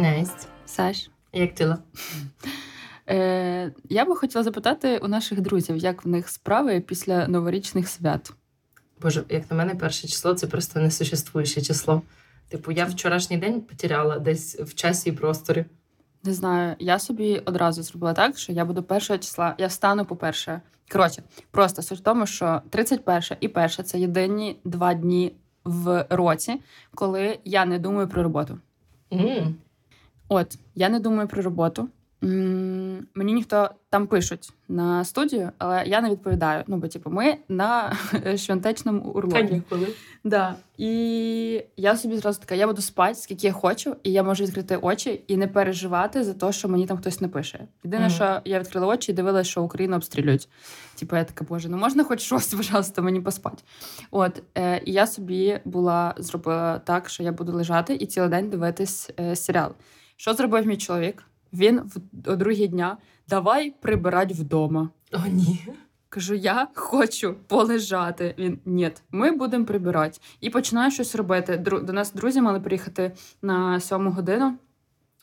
Несть. Саш. Як тіло? Е, Я би хотіла запитати у наших друзів, як в них справи після новорічних свят. Боже, як на мене, перше число це просто несуществуюче число. Типу, я вчорашній день потеряла десь в часі і просторі. Не знаю, я собі одразу зробила так, що я буду першого числа. Я встану по-перше. Коротше, просто суть в тому, що 31 і 1 це єдині два дні в році, коли я не думаю про роботу. Mm. От, я не думаю про роботу. Мені ніхто там пишуть на студію, але я не відповідаю. Ну, бо типу, ми на швентечному урлові. Да. І я собі зразу така, я буду спати, скільки я хочу, і я можу відкрити очі і не переживати за те, що мені там хтось не пише. Єдине, Мгм. що я відкрила очі і дивилася, що Україну обстрілюють. Типу, я така, боже, ну можна хоч щось, пожалуйста, мені поспати. От, е, і я собі була зробила так, що я буду лежати і цілий день дивитись е, серіал. Що зробив мій чоловік? Він в о другій дня давай прибирать вдома. О, ні. Кажу, я хочу полежати. Він ні, ми будемо прибирати. І починаю щось робити. До нас друзі мали приїхати на сьому годину.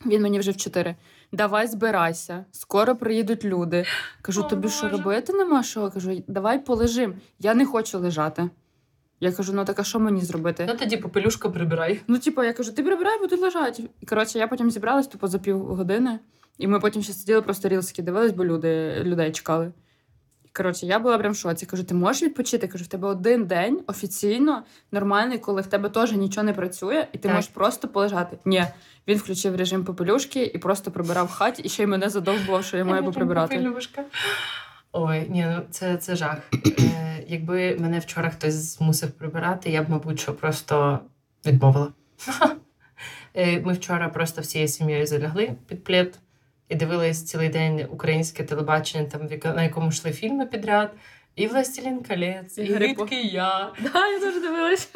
Він мені вже в чотири. Давай збирайся, скоро приїдуть люди. Кажу, О, тобі що робити нема що? Кажу, давай полежим. Я не хочу лежати. Я кажу, ну так а що мені зробити? Ну тоді попелюшка прибирай. Ну, типу, я кажу, ти прибирай, буду лежати. І коротше, я потім зібралась тупо за півгодини, і ми потім ще сиділи, просто рілсики дивились, бо люди людей чекали. Коротше, я була прям в шоці. Кажу, ти можеш відпочити? Кажу, в тебе один день офіційно нормальний, коли в тебе теж нічого не працює, і ти Так. можеш просто полежати. Ні, він включив режим попелюшки і просто прибирав хаті, і ще й мене задовбував, що я маю поприбирати. Попелюшка. Ой, ні, ну це, це жах. Е, якби мене вчора хтось змусив прибирати, я б, мабуть, що просто відмовила. Е, Ми вчора просто всією сім'єю залягли під плед і дивились цілий день українське телебачення, там на якому йшли фільми підряд. І Властелін колець, І і Рідкий я. Да, я теж дивилася.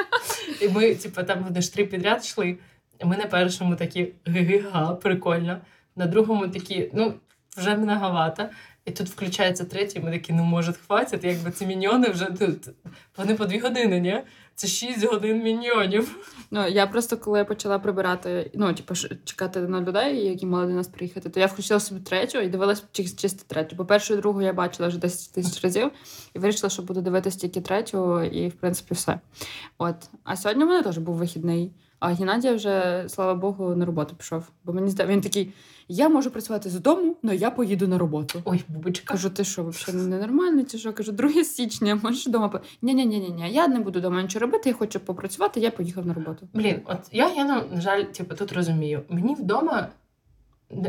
І ми, типу, там вони ж три підряд йшли. І Ми на першому такі ги-га, прикольно. На другому такі, ну, вже многовато. І тут включається третій, ми такі, ну може, хватить, якби ці міньйони вже тут. Вони по дві години, ні? Це шість годин міньйонів. Ну, я просто коли я почала прибирати, ну, типу, чекати на людей, які мали до нас приїхати, то я включила собі третю і дивилась чи- чисто третю. Бо першу і другу я бачила вже 10 тисяч разів і вирішила, що буду дивитися тільки третю, і в принципі все. От. А сьогодні в мене теж був вихідний. А Геннадій вже, слава Богу, на роботу пішов. Бо мені зда... він такий: я можу працювати з дому, але я поїду на роботу. Ой, бубочка. Кажу, ти що, взагалі ненормальний чи що? Кажу, 2 січня, можеш вдома. Ні, ні, ні, ні, я не буду вдома нічого робити, я хочу попрацювати, я поїхав на роботу. Блін, от я, я на, на жаль, типу, тут розумію. Мені вдома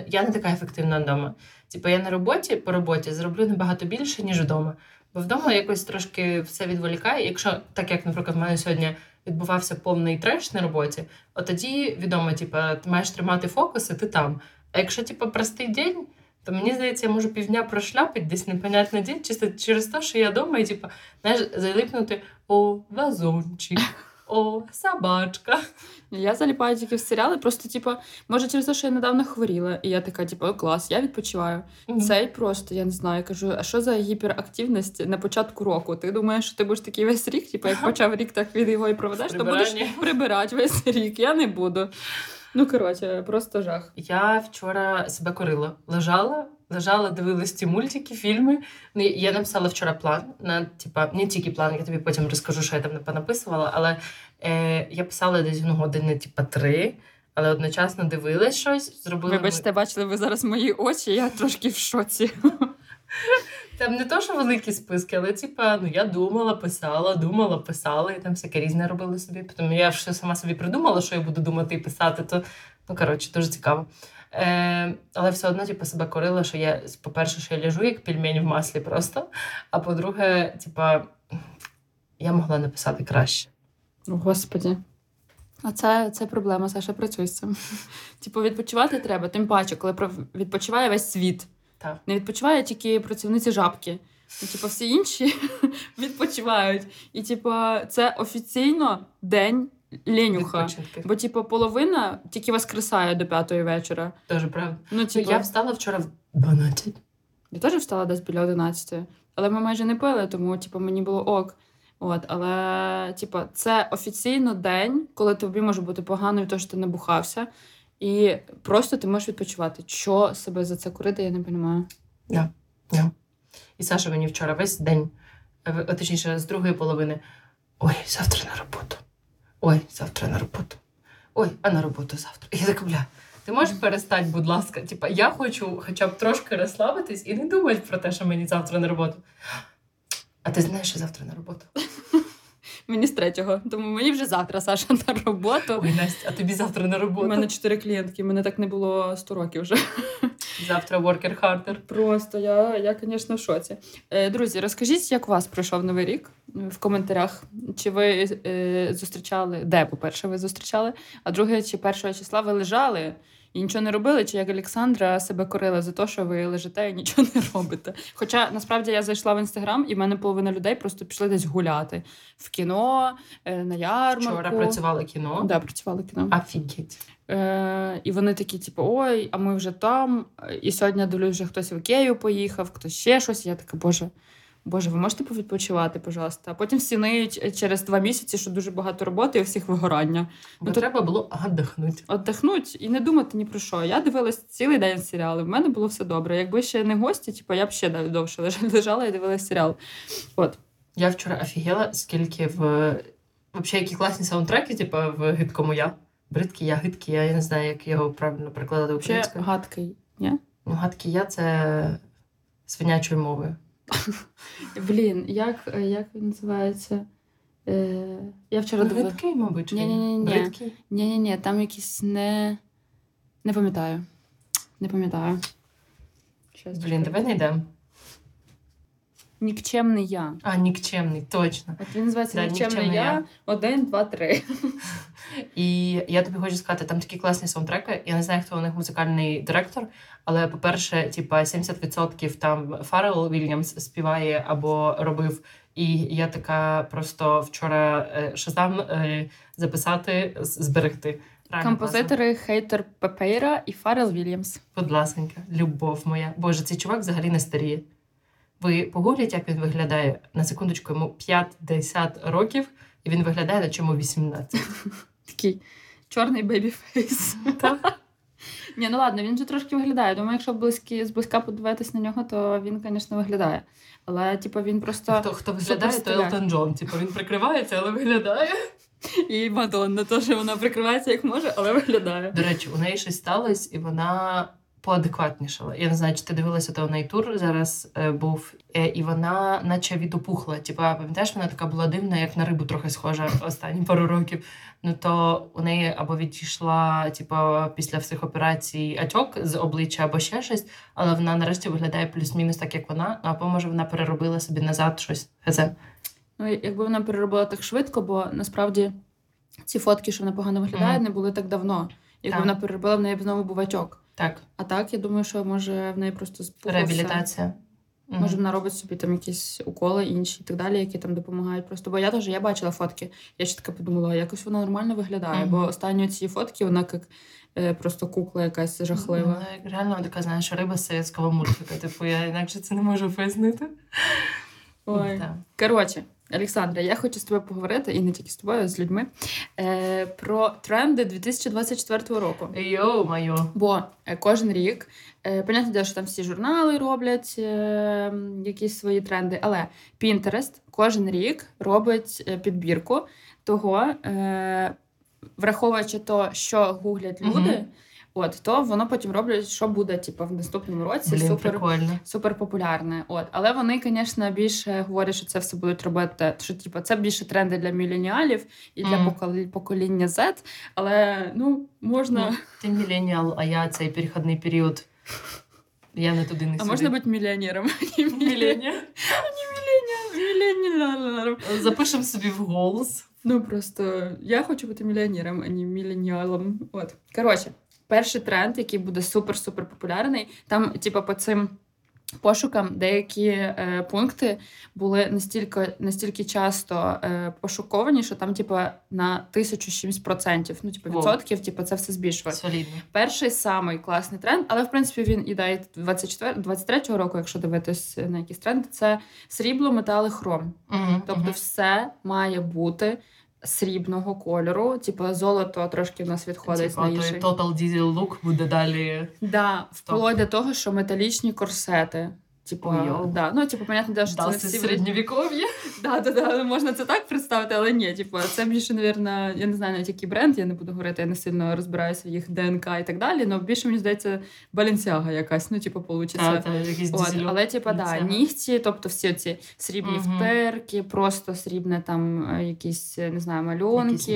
я не така ефективна вдома. Типу, я на роботі по роботі зроблю набагато більше, ніж вдома. Бо вдома якось трошки все відволікає. Якщо так як, наприклад, в мене сьогодні відбувався повний треш на роботі, от тоді відомо, типу, ти маєш тримати фокус, і ти там. А якщо типу, простий день, то мені здається, я можу півдня прошляпити десь непонятно день, чисто через те, що я вдома і типу, знаєш, залипнути о вазончик, о собачка. Я заліпаю тільки в серіали, просто, типу, може, через те, що я недавно хворіла, і я така, типу, о, клас, я відпочиваю. Мгм. Цей просто, я не знаю, я кажу, а що за гіперактивність на початку року? Ти думаєш, що ти будеш такий весь рік, типу, як почав рік, так від його і проведеш, то будеш прибирати весь рік. Я не буду. Ну, коротше, просто жах. Я вчора себе корила. Лежала, лежала, дивилась ці мультики, фільми. Ну, Я написала вчора план на типа не тільки план, я тобі потім розкажу, що я там написувала, але е, я писала десь ну, години, типа три, але одночасно дивилась щось, зробила. Вибачте, бачили ви зараз мої очі, я трошки в шоці. Там не то, що великі списки, але типа, ну я думала, писала, думала, писала, і там всяке різне робила собі. Потім я ще сама собі придумала, що я буду думати і писати. То ну коротше, дуже цікаво. Е, але все одно, типу, себе корила, що я, по-перше, що я лежу як пельмень в маслі просто. А по-друге, типа, я могла написати краще. О. А це, це проблема, Саша, працюй з цим. Типу, відпочивати треба, тим паче, коли відпочиває весь світ. Так. Не відпочиває тільки працівниці жабки. Ну, типу, всі інші відпочивають. І, типу, це офіційно день ленюха. Бо, типу, половина тільки воскресає до п'ятої вечора. Дуже правда. Ну, Ну, типу, я встала вчора в 12. Я теж встала десь біля 11, але ми майже не пили, тому типу, мені було ок. От, але, типу, це офіційно день, коли тобі може бути погано від того, що ти набухався. І просто ти можеш відпочивати. Що себе за це курити, я не розумію. Да. Да. І Саша мені вчора весь день, е, а точніше, з другої половини. Ой, завтра на роботу. Ой, завтра на роботу. Ой, а на роботу завтра. І я така, бля, ти можеш перестати, будь ласка. Типа, я хочу хоча б трошки розслабитись і не думати про те, що мені завтра на роботу. А ти знаєш, що завтра на роботу? Мені з третього, тому мені вже завтра Саша на роботу. Ой, Настя, а тобі завтра на У роботу. мене чотири клієнтки, мене так не було 100 років вже. Завтра worker harder. Просто я, я звісно, в шоці. Е, друзі, розкажіть, як у вас пройшов новий рік в коментарях. Чи ви е, зустрічали, де, по-перше, ви зустрічали, а друге, чи першого числа ви лежали і нічого не робили, чи як Олександра себе корила за те, що ви лежите і нічого не робите. Хоча насправді я зайшла в інстаграм, і в мене половина людей просто пішли десь гуляти в кіно, е, на ярмарку. Вчора працювало кіно. Да, працювали кіно. Офігеть. Е, і вони такі, типу, ой, а ми вже там. І сьогодні дивлюсь, вже хтось в Ікею поїхав, хтось ще щось. Я така, боже, боже, ви можете повідпочивати, пожалуйста. А потім всі ниють через два місяці, що дуже багато роботи і у всіх вигорання. Бо Ну, то- треба було отдохнути. Отдохнуть і не думати ні про що. Я дивилась цілий день серіали. В мене було все добре. Якби ще не гості, типу, я б ще довше леж- лежала і дивилась серіал. От. Я вчора офігела, скільки в Взагалі, які класні саундтреки, типу, в гидкому я. Бридкий я, гидкий я, я не знаю, як його правильно перекладати Ще українською. гадкий. Ні? Ну, гадкий я це свинячою мовою. Блін, як, як він називається? Е, я вчора думала. Гидкий, мабуть. Ні-ні-ні-ні. Бридкий. Ні, ні, ні, там якісь не. Не пам'ятаю. Не пам'ятаю. Щас, Блін, давай знайдемо. Нікчемний я. А, нікчемний, точно. От він називається Да, Нікчемний «Нікчемний я. я». Один, два, три. І я тобі хочу сказати, там такі класні саундтреки. Я не знаю, хто у них музикальний директор, але, по-перше, типа 70% там Фаррел Вільямс співає або робив. І я така просто вчора е, шазам е, записати, зберегти. Реально Композитори Хейтор Перейра і Фаррел Вільямс. класно. Будь ласенька, любов моя. Боже, цей чувак взагалі не старіє. Ви погугліть, як він виглядає на секундочку, йому 50 років, і він виглядає, на чому 18. Такий чорний baby face. Ні, ну ладно, він же трошки виглядає. Думаю, якщо близькі, зблизька подивитись на нього, то він, звісно, виглядає. Але, типу, він просто. Хто, хто виглядає, то. Елтон Джон. Типу він прикривається, але виглядає. І Мадонна теж вона прикривається як може, але виглядає. До речі, у неї щось сталося, і вона поадекватнішала. Я не знаю, чи ти дивилася, то у неї тур зараз е, був, е, і вона наче відопухла. Типа, пам'ятаєш, вона така була дивна, як на рибу трохи схожа останні пару років. Ну то у неї або відійшла, типа, після всіх операцій атьок з обличчя, або ще щось, але вона нарешті виглядає плюс-мінус так, як вона. Ну, або може вона переробила собі назад щось. Це Ну, якби вона переробила так швидко, бо насправді ці фотки, що вона погано виглядає, Мгм. не були так давно. Якби Так. вона переробила, в неї б знову був отьок. Так, А так, я думаю, що може в неї просто спухло все. реабілітація. Може, вона робить собі там якісь уколи інші і так далі, які там допомагають. Просто бо я теж я бачила фотки. Я ще така подумала, якось вона нормально виглядає, бо останні ці фотки вона як е, просто кукла якась жахлива. Вона як реально така, знаєш, риба з совєтського мультика. Типу, я інакше це не можу пояснити. Ой. Коротше, Олександра, я хочу з тобою поговорити, і не тільки з тобою, а з людьми, е, про тренди 2024 року. Йоу, моє. Бо е, кожен рік, е, понятне, діло, що там всі журнали роблять е, якісь свої тренди, але Pinterest кожен рік робить е, підбірку того, е, враховуючи то, що гуглять люди, от то воно потім роблять, що буде типу, в наступному році. Блін, супер прикольно. супер популярне. От, але вони, звісно, більше говорять, що це все будуть робити. Що типу, це більше тренди для міленіалів і для поколі- покоління Z. Але ну можна. Ну, ти міленіал, а я цей перехідний період. Я не туди не А можна бути мільйонером? Міленіалом. Запишемо собі в голос. Ну просто я хочу бути мільйонером, а не міленіалом. От. Коротше, перший тренд, який буде супер-супер популярний, там, типу, по цим. Пошукам деякі е, пункти були настільки, настільки часто е, пошуковані, що там, типу, на тисячу чимсь процентів, ну, типу, відсотків, типу, це все збільшує. Солідно. Перший самий класний тренд, але в принципі він іде 24, 23-го року, якщо дивитись на якісь тренди, це срібло, метал і хром. Угу, Тобто, все має бути срібного кольору. Типу, золото трошки в нас відходить Типа, на той. Total Diesel look буде далі. Да, вплоть до того, що металічні корсети. Типу, да. ну, типу, понятно, де, що це Да, не це всі середньовіков'я. Да, да, да, можна це так представити, але ні. Типу, це більше, навірно, я не знаю навіть який бренд, я не буду говорити, я не сильно розбираюся в їх ДНК і так далі. але більше мені здається, баленсіага якась, ну, типу, получиться. Але, типа, да, нігті, тобто всі ці срібні Мгм. вперки, просто срібне там е, якісь, не знаю,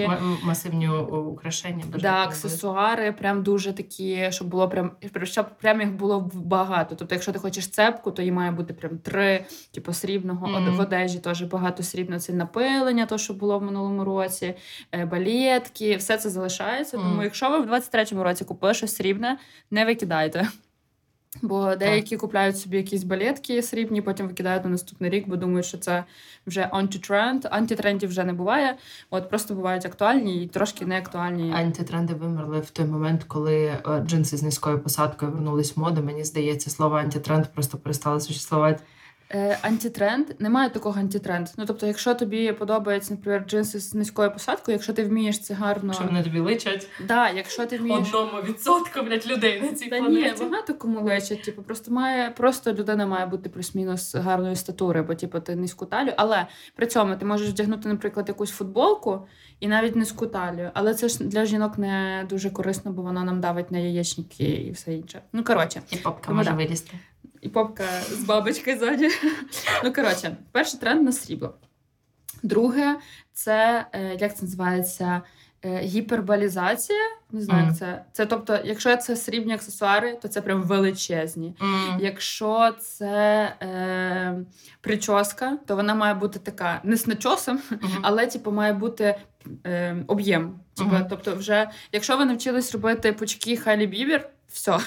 Якісь масивні украшення. Да, аксесуари, прям дуже такі, щоб було прям, щоб прям їх було багато. Тобто, якщо ти хочеш цепку, то її має бути прям три, типу срібного. Мгм. В одежі теж багато срібного. Це напилення, то що було в минулому році, е, балетки, все це залишається. Тому, Мгм. якщо ви в 23-му році купили щось срібне, не викидайте. Бо деякі купляють собі якісь балетки срібні, потім викидають на наступний рік, бо думають, що це вже антитренд. Антитрендів вже не буває. От просто бувають актуальні і трошки не актуальні. Антитренди вимерли в той момент, коли е, джинси з низькою посадкою вернулись в моду. Мені здається, слово антитренд просто перестало существувати. Е, антитренд немає такого антитренд. Ну тобто, якщо тобі подобається, наприклад, джинси з низькою посадкою, якщо ти вмієш це гарно. Що вони тобі личать Да, якщо ти вмієш. одному відсотку блядь, людей на цій Та ні, багато кому лечить. Типу, просто має просто людина має бути плюс-мінус гарної статури, бо типу ти низьку талію. Але при цьому ти можеш вдягнути, наприклад, якусь футболку і навіть низьку талію. Але це ж для жінок не дуже корисно, бо вона нам давить на яєчники і все інше. Ну коротше, І попка може да. вилізти. І попка з бабочкою ззаді. Ну, коротше, перший тренд на срібло. Друге, це е, як це називається? Е, Гіперболізація. Не знаю, Мгм. як це. Це тобто, якщо це срібні аксесуари, то це прям величезні. М. Якщо це е, прическа, то вона має бути така не з начосом, Мгм. але типу має бути е, об'єм. Типу, Мгм. Тобто, вже якщо ви навчились робити пучки Хайлі Бібер, все,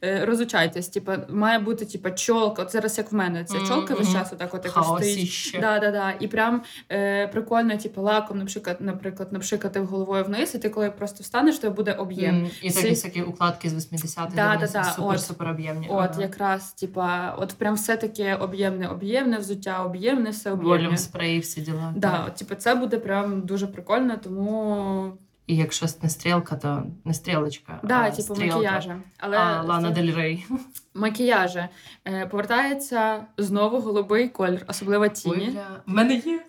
розучайтесь. Типу, має бути типу, чолка. От зараз як в мене, це чолка весь час отак от якось стоїть. Да, да, да. І прям е, прикольно, типу, лаком, наприклад, наприклад, напшикати головою вниз, і ти коли просто встанеш, то буде об'єм. І такі всякі укладки з 80-х, Да, да, да, супер, от. супер об'ємні. От, якраз, типа, от прям все таке об'ємне, об'ємне, взуття, об'ємне, все об'ємне. Волюм спреї, всі діла. Да, Так. от, типу, це буде прям дуже прикольно, тому І якщо не стрілка, то не стрілочка, да, а типу, стрілка. макіяжі. Але А, Лана це- Дель Рей. макіяжі. Е, повертається знову голубий колір, особливо тіні. В мене є.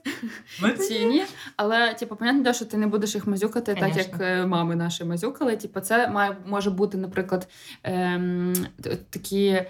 Мене є. Але типу, понятно, що ти не будеш їх мазюкати, так як е, мами наші мазюкали. Типу, це має може бути, наприклад, ем, такі.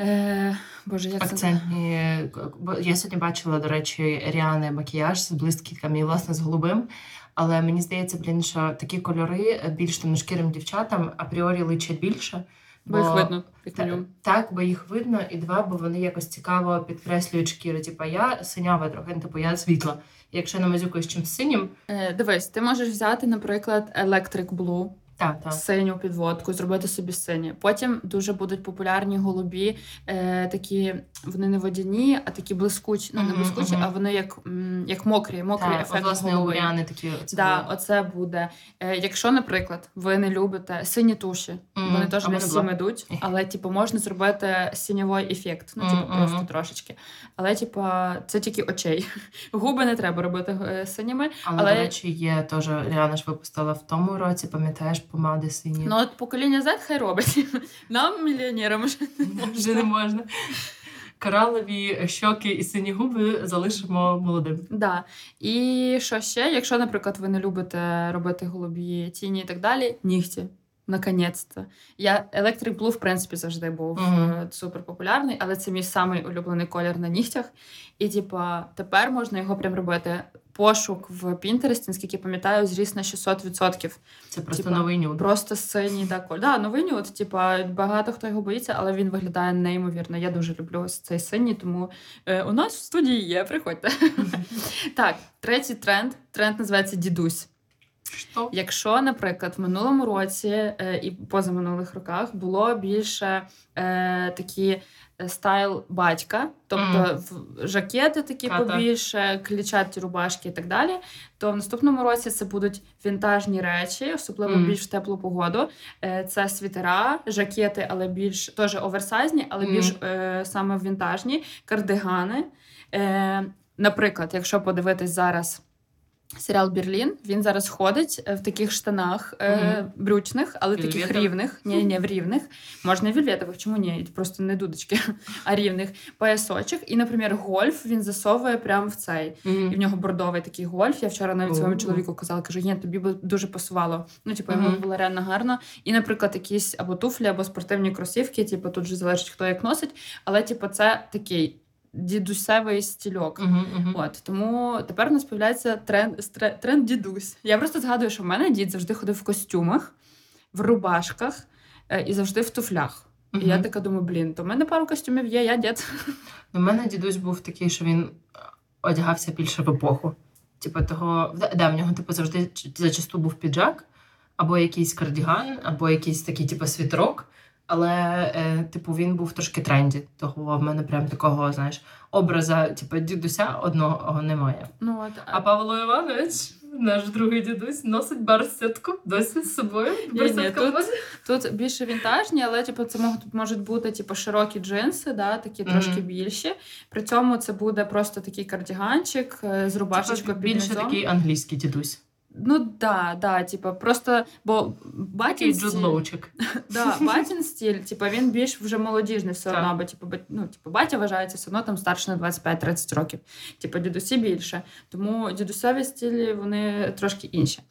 Е, Боже, як Акцентні. Бо Я сьогодні бачила, до речі, Ріани макіяж з блискітками власне з голубим. Але мені здається, блін, що такі кольори більш темношкірим дівчатам апріорі личать більше. бо їх видно, Та- Так, бо їх видно, і два, бо вони якось цікаво підкреслюють шкіру. Типа я синява трохи, ну, типу я світла. Якщо намазюкаю з чимось синім, Е, дивись, ти можеш взяти, наприклад, Electric Blue, так, так. синю підводку, зробити собі сині. Потім дуже будуть популярні голубі, е, такі вони не водяні, а такі блискучі. Ну не Мгм, блискучі, мгм. а вони як, м, як мокрі, мокрий Так, ефект. от, власне, у голубий. Такі оце Да, було. оце буде. Е, якщо, наприклад, ви не любите сині туші, Мгм, вони теж або не всім ідуть, але типу можна зробити сіньовий ефект. Ну, типу, Мгм, просто трошечки. Але, типу, це тільки очей. Губи не треба робити е, синіми. Але, але- до речі, є теж Ріана ж випустила в тому році, пам'ятаєш, помади сині. Ну, от покоління Z хай робить. Нам, мільйонерам, вже не можна. Вже не можна. Коралові щоки і сині губи залишимо молодим. Да. І що ще? Якщо, наприклад, ви не любите робити голубі тіні і так далі, нігті. Наконець-то. Я Electric Blue, в принципі, завжди був Мгм. е, супер популярний, але це мій самий улюблений колір на нігтях. І, типа, тепер можна його прям робити. Пошук в Pinterest, наскільки пам'ятаю, зріс на 600%. Це просто Типа, новий нюд. Просто синій да, колір. Да, новий нюд, типа, багато хто його боїться, але він виглядає неймовірно. Я дуже люблю ось цей синій, тому е, у нас в студії є, приходьте. так, третій тренд. Тренд називається дідусь. Що? Якщо, наприклад, в минулому році е, і позаминулих роках було більше е, такі е, стайл батька, тобто в жакети такі Та-та. побільше, клічаті рубашки і так далі, то в наступному році це будуть вінтажні речі, особливо Мгм. більш в теплу погоду. Е, це світера, жакети, але більш теж оверсайзні, але Мгм. більш е, саме вінтажні, кардигани. Е, наприклад, якщо подивитись зараз Серіал Берлін. Він зараз ходить е, в таких штанах е, брючних, але таких рівних. Ні, ні, в рівних. Можна вільветових, чому ні? Просто не дудочки, а рівних поясочок. І, наприклад, гольф він засовує прямо в цей. І в нього бордовий такий гольф. Я вчора навіть своєму чоловіку казала, кажу, ні, тобі би дуже пасувало. Ну, типу, йому Мгм. було реально гарно. І, наприклад, якісь або туфлі, або спортивні кросівки, типу, тут же залежить, хто як носить. Але, типу, це такий дідусевий стільок. От тому тепер у нас появляється тренд, тренд дідусь. Я просто згадую, що в мене дід завжди ходив в костюмах, в рубашках е, і завжди в туфлях. І я така думаю, блін, то в мене пару костюмів є, я дід. У мене дідусь був такий, що він е, одягався більше в епоху. Типу того, да, в нього типу завжди зачасту був піджак, або якийсь кардіган, або якийсь такий, типу, світрок. Але, е, типу, він був трошки тренді. Того в мене прям такого, знаєш, образа, типу, дідуся одного немає. Ну от А Павло Іванович, наш другий дідусь, носить барсетку досі з собою. Ні, тут- Тут більше вінтажні, але типу, це можуть, можуть бути типу, широкі джинси, да, такі Мгм. трошки більші. При цьому це буде просто такий кардіганчик е, з рубашечкою Типу, більше такий англійський дідусь. Ну да, да, типа, просто бо батін стіль, да, батін стіль, типа він більш вже молодіжний все одно, бо типу, бать- ну, типу, батя вважається все одно там старше на 25-30 років. Типу, дідусі більше. Тому дідусеві стілі вони трошки інші.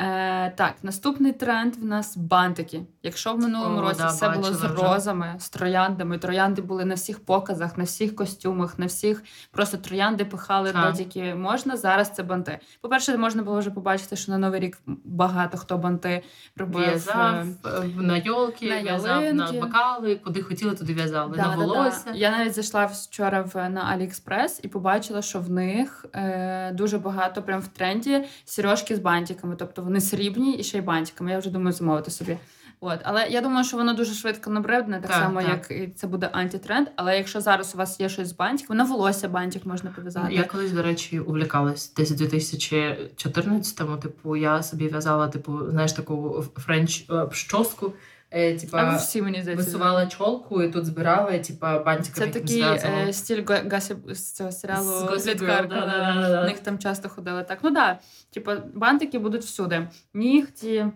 Е, так, наступний тренд в нас бантики. Якщо в минулому О, році да, все було з бачила вже. розами, з трояндами, троянди були на всіх показах, на всіх костюмах, на всіх просто троянди пихали де тільки можна. Зараз це банти. По-перше, можна було вже побачити, що на новий рік багато хто банти робив. В'язав е, е, на йолки, на в'язав на бокали, куди хотіли, туди в'язали. Да, на волосся. да. Я навіть зайшла вчора в, на Аліекспрес і побачила, що в них е, дуже багато прям в тренді сережки з бантиками. Тобто вони срібні і ще й бантиками. Я вже думаю замовити собі. От, але я думаю, що воно дуже швидко набридне, так, Так, само, так. як і це буде антитренд. Але якщо зараз у вас є щось з бантиком, на волосся бантик можна пов'язати. Я колись, до речі, увлікалась десь у 2014-му. Типу, я собі в'язала, типу, знаєш, таку френч е, щоску. Е, типа, всі мені здається. висувала чолку і тут збирала, типа, бантиком Це такий е, стиль Га- Гасі з цього серіалу З Girl, да, да, да, да, да. да. В них там часто ходили так. Ну так, да, типу, бантики будуть всюди. Нігті,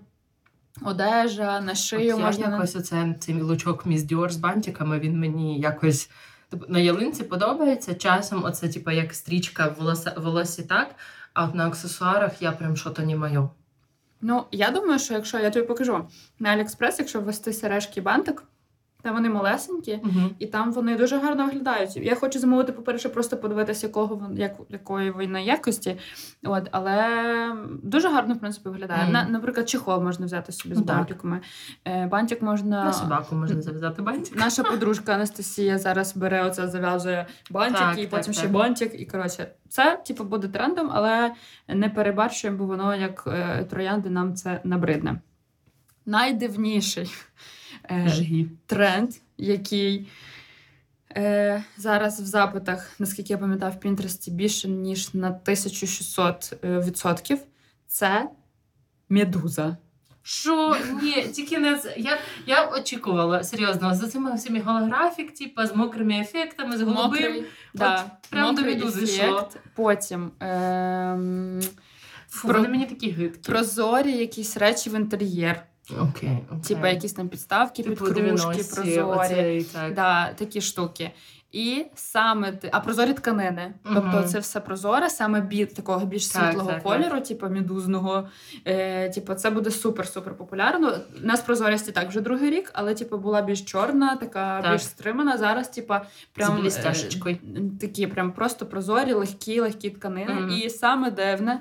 одежа, на шию От можна. на- якось оце цей лучок Міс Діор з бантиками, він мені якось типу, на ялинці подобається. Часом оце, типу, як стрічка в волоса- волосі так, а от на аксесуарах я прям що то не моє. Ну, я думаю, що якщо я тобі покажу на Аліекспрес, якщо ввести сережки бантик, там вони малесенькі. Угу. І там вони дуже гарно виглядають. Я хочу замовити, по-перше, просто подивитися, якого як, якої війна якості. От, але дуже гарно, в принципі, виглядає. Мгм. На, наприклад, чехол можна взяти собі з Так. бантиками. Е, бантик можна. На собаку можна зав'язати бантик. Наша подружка Анастасія зараз бере оце, зав'язує бантик, Так, і так, потім ще так. бантик. І коротше, це типу буде трендом, але не перебарщуємо, бо воно як е, троянди нам це набридне. Найдивніший е, тренд, який е, зараз в запитах, наскільки я пам'ятаю, в Пінтересті більше ніж на 1600 е, відсотків, це медуза. Що? Ні, тільки не з- я, я очікувала серйозно за цими всіми голографік, типу, з мокрими ефектами, з голубим. Мокрий, да, прям до медузи ефект. йшло. Потім ем, Фу, Про- вони мені такі гидкі. прозорі якісь речі в інтер'єр. Окей, окей. Типа якісь там підставки Типу під кружки, 90-ті, прозорі. оцей, так. Да, такі штуки. І саме ти- а прозорі тканини. Тобто це все прозоре, саме бі такого більш Так, світлого так, кольору, типу медузного. Е, типу, це буде супер-супер популярно. У нас прозорість і так вже другий рік, але типу була більш чорна, така Так. більш стримана. Зараз, типу, прям З блістяшечкою. е, такі прям просто прозорі, легкі, легкі тканини. Мгм. І саме дивне.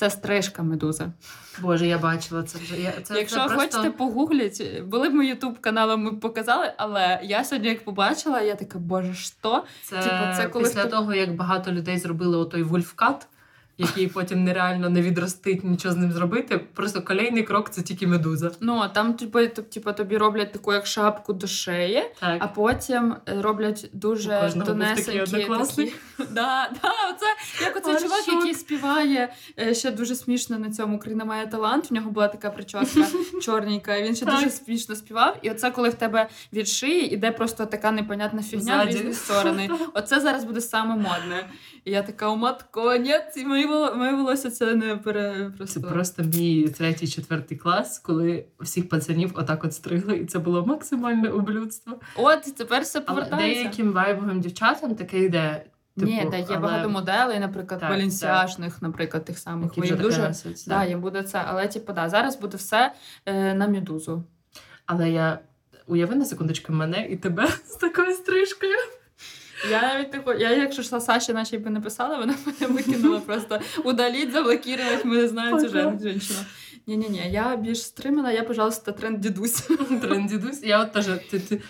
Це стрижка медуза. Боже, я бачила це вже. Я, це, Якщо це просто... хочете погугліть, були б ми ютуб каналом, ми показали, але я сьогодні як побачила, я така, боже, що? Це, Типу, це коли після хто- того, як багато людей зробили отой вульфкат, який потім нереально не відростить, нічого з ним зробити. Просто колейний крок це тільки медуза. Ну, а там, типу, типу, тобі роблять таку як шапку до шиї, Так. а потім е, роблять дуже такі- Да, да, оце, як оцей чувак, який співає е, ще дуже смішно на цьому Україна має талант. В нього була така прическа чорненька, і він ще Так. дуже смішно співав. І оце, коли в тебе від шиї іде просто така непонятна фігня в різні сторони. Оце зараз буде саме модне. І я така, о, матко, ні, ці мої моє волосся це не пере... просто... Це просто мій третій, четвертий клас, коли всіх пацанів отак от стригли, і це було максимальне ублюдство. От, тепер все Але деяким вайбовим дівчатам таке йде. Ні, типу, та є але багато моделей, наприклад, Так, наприклад, тих самих. які вже дуже... красять, Да, їм буде це. Але, типу, да, зараз буде все е, на медузу. Але я уяви на секундочку мене і тебе з такою стрижкою. Я навіть не хо- я, якщо ж Саші нашій би написала, вона мене викинула просто удаліть, заблокувати, ми не знаємо цю жінку. Ні-ні-ні, я більш стримана, я, пожалуйста, тренд дідусь. Трендідусь. Я от теж ти, ти,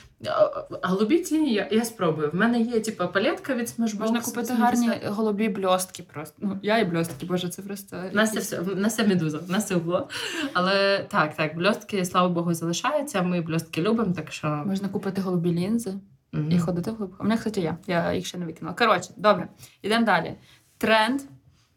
голубі тіні я, я спробую. В мене є типу, палетка від Smashbox. Можна купити 80. гарні голубі бльостки просто. Ну, я і бльостки, боже, це просто. Настя все, Настя медуза, Настя було. Але так, так, бльостки, слава Богу, залишаються. Ми бльостки любимо, так що. Можна купити голубі лінзи мгм. і ходити в глибоко. У мене, кстати, є. Я їх ще не викинула. Коротше, добре, йдемо далі. Тренд.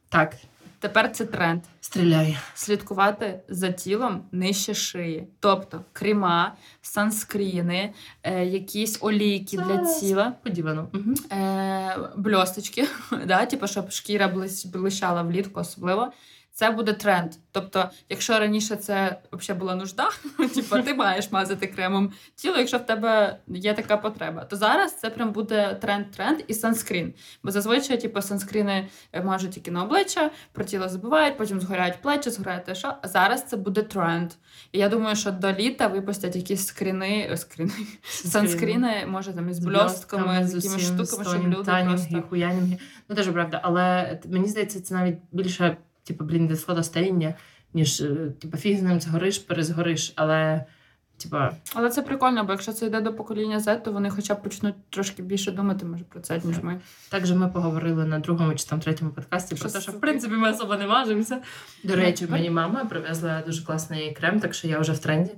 Так, Тепер це тренд. стріляй. слідкувати за тілом нижче шиї. Тобто крема, санскріни, е, якісь олійки для тіла, Подівано. Угу. е, бльосточки, да, типу, щоб шкіра блищала влітку особливо. Це буде тренд. Тобто, якщо раніше це взагалі була нужда, типу, ти маєш мазати кремом тіло, якщо в тебе є така потреба, то зараз це прям буде тренд-тренд і санскрін. Бо зазвичай, типу, санскріни е, мажуть тільки на обличчя, про тіло забувають, потім згоряють плечі, згоряють те, що. А зараз це буде тренд. І я думаю, що до літа випустять якісь скріни, е, скріни, санскріни, може там із бльостками, з якимись штуками, щоб люди просто. Ну, теж правда. Але мені здається, це навіть більше, типу, блін, де слово старіння, ніж е, типу, фіг з ним згориш, перезгориш. Але, типу, Але це прикольно, бо якщо це йде до покоління Z, то вони хоча б почнуть трошки більше думати, може, про це, ніж ми. так же ми поговорили на другому чи там третьому подкасті про те, що в принципі ми особо не важимося. До Ну, речі, мені мама привезла дуже класний крем, так що я вже в тренді.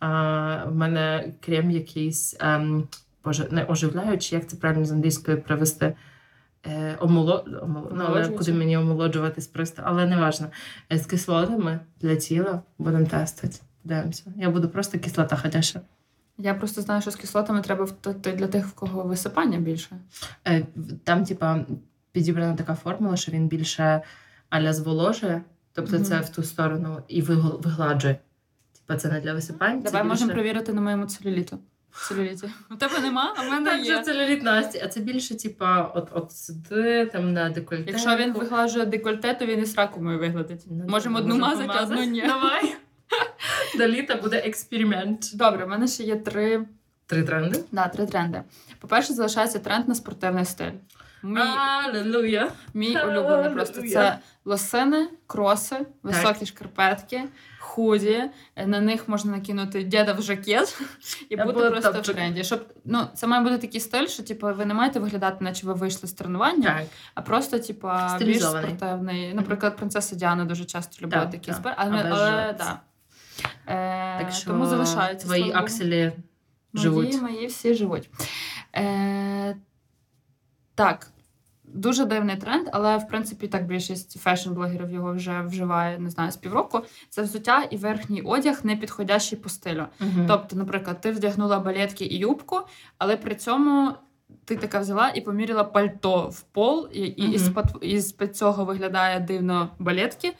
А, в мене крем якийсь, ем, боже, не оживляючий, як це правильно з англійської привести. Е, омоло... омоло... Ну, але куди мені омолоджуватись просто, але не важно. Е, З кислотами для тіла будемо тестити. Дивимося. Я буду просто кислота ходяща. Я просто знаю, що з кислотами треба для тих, в кого висипання більше. Е, Там, типа, підібрана така формула, що він більше аля зволожує, тобто Мгм. це в ту сторону і вигладжує. Типа, це не для висипань. Давай можемо більше... перевірити на моєму целюліту. Целюліті. У тебе нема, а в мене є. Це целюліт Насті, а це більше, типа, от, от сюди, там на декольте. Якщо він виглажує декольте, то він і сраку мою виглядить. Ну, Можемо одну може мазати, а одну ні. Давай. До літа буде експеримент. Добре, в мене ще є три, Три тренди. да, три тренди. По-перше, залишається тренд на спортивний стиль. Мій, Аллилуйя. мій улюблений просто це лосини, кроси, високі шкарпетки, худі. На них можна накинути діда в жакет і Я бути просто в тренді. Щоб ну це має бути такий стиль, що типу ви не маєте виглядати, наче ви вийшли з тренування, Так. а просто типу більш спортивний. Наприклад, принцеса Діана дуже часто любила Так, такі так. спорт, але, Але да. Е, Так що тому залишається твої акселі Мої, мої всі живуть. Е, так, дуже дивний тренд, але в принципі так більшість фешн-блогерів його вже вживає, не знаю, з півроку. Це взуття і верхній одяг не підходящий по стилю. Мгм. Тобто, наприклад, ти вдягнула балетки і юбку, але при цьому. Ти така взяла і поміряла пальто в пол, і, і із-під, із-під цього виглядає дивно балетки,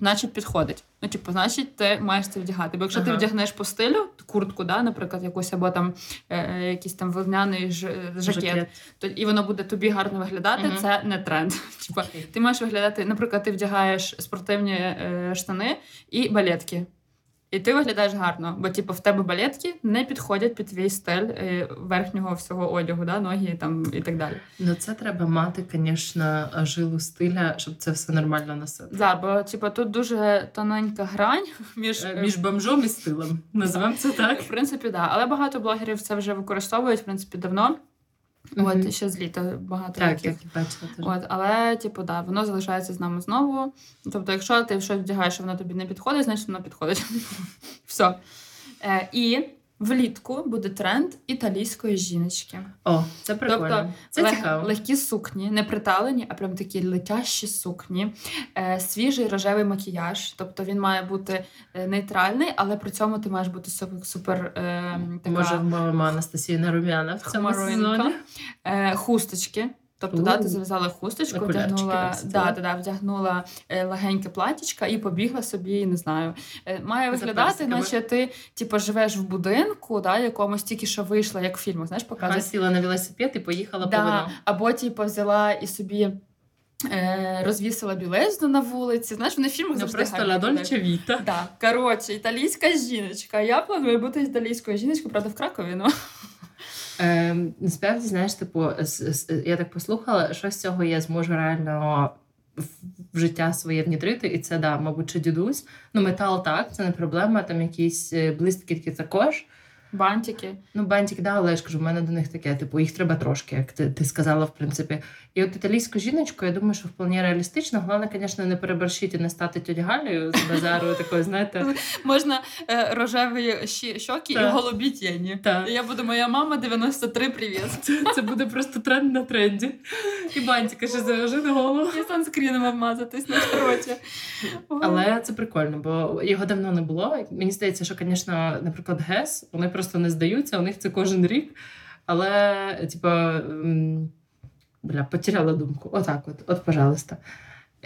значить підходить. Ну, типу, значить, ти маєш це вдягати. Бо якщо ти вдягнеш по стилю, куртку, да, наприклад, якусь або там е, е, якийсь там вовняний ж, жакет, то і воно буде тобі гарно виглядати, це не тренд. Типа, ти маєш виглядати, наприклад, ти вдягаєш спортивні е, штани і балетки. І ти виглядаєш гарно, бо типу, в тебе балетки не підходять під твій стиль е, верхнього всього одягу, да, ноги там і так далі. Ну, це треба мати, звісно, жилу стиля, щоб це все нормально носити. Да, бо типу, тут дуже тоненька грань між, Е, Між бомжом і стилем. Називаємо це так. В принципі, да. Але багато блогерів це вже використовують, в принципі, давно. От ще з літа багато Так, таких. Так, бачила теж. От, але, типу, да, воно залишається з нами знову. Тобто, якщо ти щось вдягаєш, що воно тобі не підходить, значить воно підходить. Все. Е, і влітку буде тренд італійської жіночки. О, це прикольно. Тобто це лег- цікаво. легкі сукні, не приталені, а прям такі летящі сукні, е, свіжий рожевий макіяж. Тобто він має бути е, нейтральний, але при цьому ти маєш бути супер, супер е, така Може, вмовимо Анастасію на рум'яна в цьому сезоні. Е, хусточки. Тобто, да, ти зав'язала хусточку, вдягнула, да, да? да, вдягнула е, легеньке платічка і побігла собі, не знаю. Е, має виглядати, наче ти типу, живеш в будинку, да, якомусь тільки що вийшла, як в фільмах, знаєш, Ага, показують. сіла на велосипед і поїхала по Да, вино. або типу, взяла і собі. Е, розвісила білизну на вулиці. Знаєш, вони в фільмах Ну завжди просто гарно ла Віта. Да. Коротше, італійська жіночка. Я планую бути італійською жіночкою, правда, в Кракові. Ну. Е, насправді, знаєш, типу, я так послухала, що з цього я зможу реально в- в життя своє внідрити, і це да, мабуть, чи дідусь. Ну, метал так, це не проблема. Там якісь е, блискітки також. Бантики. Ну, бантик, да, але я ж кажу, в мене до них таке, типу, їх треба трошки, як ти, ти сказала, в принципі. І от італійську жіночку, я думаю, що вполне реалістично. Головне, звісно, не переборщити не стати тьоть Галею з базару, такою, знаєте. Можна е, рожеві щоки і Так. голубі тіні. Так. І Я буду моя мама 93, привіт. Це, це буде просто тренд на тренді. І бантика ще завяжи на голову. І санскріном обмазатись на роті. Але це прикольно, бо його давно не було. Мені здається, що, звісно, наприклад, ГЕС, вони просто не здаються, у них це кожен рік. Але, типа, бля, потеряла думку. Отак, от, от, пожалуйста.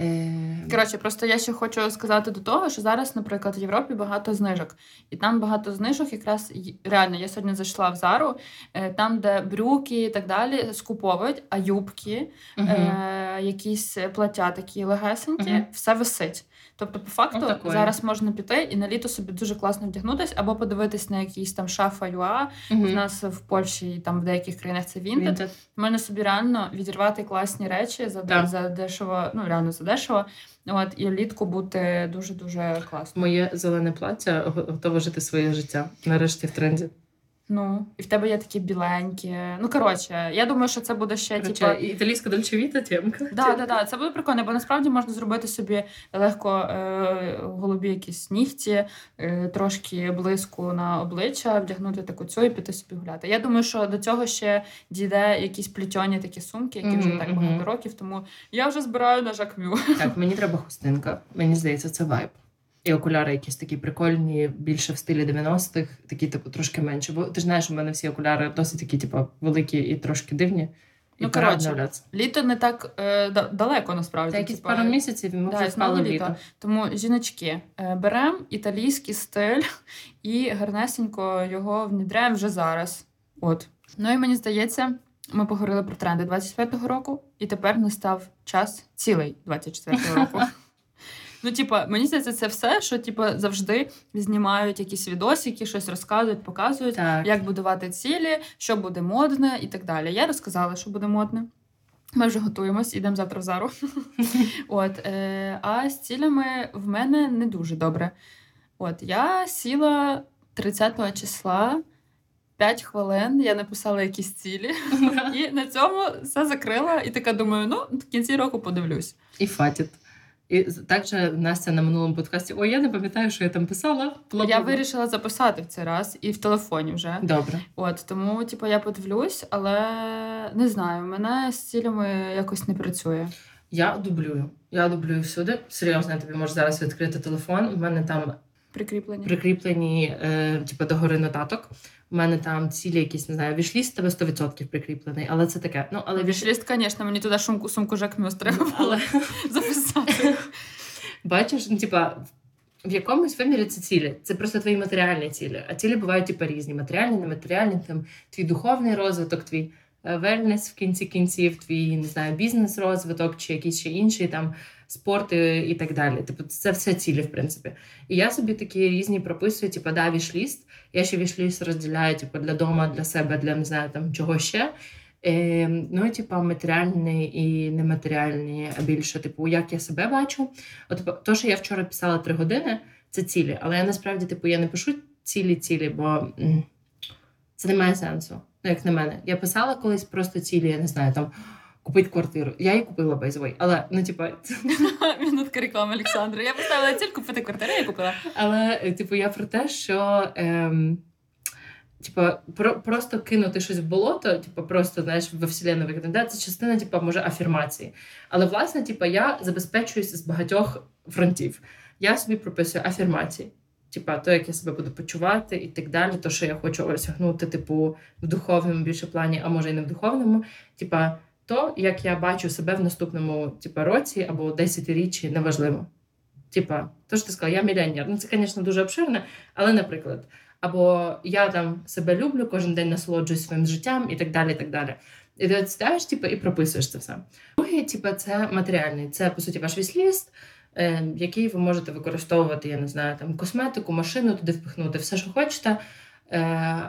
Е, Коротше, просто я ще хочу сказати до того, що зараз, наприклад, в Європі багато знижок. І там багато знижок, якраз реально, я сьогодні зайшла в Зару, е, там, де брюки і так далі скуповують, а юбки, мгм. е, якісь плаття такі легесенькі, Мгм. все висить. Тобто, по факту, Отакої. зараз можна піти і на літо собі дуже класно вдягнутись, або подивитись на якісь там шафа юа. Мгм. У нас в Польщі і там в деяких країнах це Вінтед. Можна собі реально відірвати класні речі за, Так. за дешево, ну реально за дешево. От і влітку бути дуже дуже класно. Моє зелене плаття го- готове жити своє життя. Нарешті в тренді. Ну і в тебе є такі біленькі. Ну коротше, я думаю, що це буде ще типа. італійська дольчевіта темка. Да, да, да, це буде прикольно, бо насправді можна зробити собі легко е, голубі якісь нігті, е, трошки блиску на обличчя, вдягнути таку цю і піти собі гуляти. Я думаю, що до цього ще дійде якісь плетьоні такі сумки, які вже Мгм, так багато років, тому я вже збираю на жакмю. Так, мені треба хустинка. Мені здається, це вайб. І окуляри якісь такі прикольні, більше в стилі 90-х, такі, типу, трошки менше. Бо ти ж знаєш, у мене всі окуляри досить такі, типу, великі і трошки дивні. І Ну, коротше. Літо не так е, далеко насправді. Та якісь пару місяців, ми Да, вже літо. літо. Тому, жіночки, е, беремо італійський стиль і гарнесенько його внідряємо вже зараз. От. Ну і мені здається, ми поговорили про тренди 24-го року, і тепер настав час цілий 24-го року. Ну, типа, мені здається, це все, що типа завжди знімають якісь відосики, щось розказують, показують, Так. як будувати цілі, що буде модне і так далі. Я розказала, що буде модне. Ми вже готуємось, ідемо завтра в зару. От, е, а з цілями в мене не дуже добре. От, я сіла 30 числа. 5 хвилин я написала якісь цілі, і на цьому все закрила. І така думаю, ну в кінці року подивлюсь. І фатіт. І також Настя на минулому подкасті: Ой, я не пам'ятаю, що я там писала. Бла-бла-бла». Я вирішила записати в цей раз і в телефоні вже. Добре. От тому, типу, я подивлюсь, але не знаю, мене з цілями якось не працює. Я дублюю. Я дублюю всюди. Серйозно, я тобі можу зараз відкрити телефон. У мене там Прикріплення. прикріплені, е, типу, догори нотаток. У мене там цілі якісь, не знаю, вішліст тебе 100% прикріплений, але це таке. Ну, але вішліст. Вішліст, звісно, мені туди шумку сумку Жакмюс треба було Але записати. Бачиш, ну, типа, в якомусь вимірі це цілі. Це просто твої матеріальні цілі. А цілі бувають типу, різні: матеріальні, нематеріальні, там твій духовний розвиток, твій е, вельнес в кінці кінців, твій не знаю, бізнес-розвиток чи якийсь ще інший там спорт і, і так далі. Типу, це все цілі, в принципі. І я собі такі різні прописую, типу, да, вішліст. Я ще вішліст розділяю, типу, для дома, для себе, для не знаю, там чого ще. Е, ну, і, типу, матеріальні і нематеріальні більше, типу, як я себе бачу. От типу, то, що я вчора писала три години, це цілі. Але я насправді, типу, я не пишу цілі-цілі, бо це не має сенсу. Ну, як на мене. Я писала колись просто цілі, я не знаю, там купити квартиру. Я її купила way. Але ну, типу, Мінутка реклами Олександра. Я поставила ціль купити квартиру, я купила. Але, типу, я про те, що. Ем, Типу, про, просто кинути щось в болото, типу, просто знаєш, во вселенну викинути. Це частина, типу, може, афірмації. Але, власне, типу, я забезпечуюся з багатьох фронтів. Я собі прописую афірмації. Типа, то, як я себе буду почувати і так далі, то, що я хочу осягнути, типу, в духовному більше плані, а може і не в духовному. Типа, то, як я бачу себе в наступному типу, році або десятиріччі, неважливо. Типа, то ж ти сказала, я мільйонер. Ну, це, звісно, дуже обширне, але, наприклад, або я там себе люблю, кожен день насолоджуюсь своїм життям і так далі. І так далі. І ти сідаєш, типу, і прописуєш це все. Друге, типу, це матеріальний. Це, по суті, ваш вісліст, е, який ви можете використовувати, я не знаю, там косметику, машину туди впихнути, все, що хочете. Е,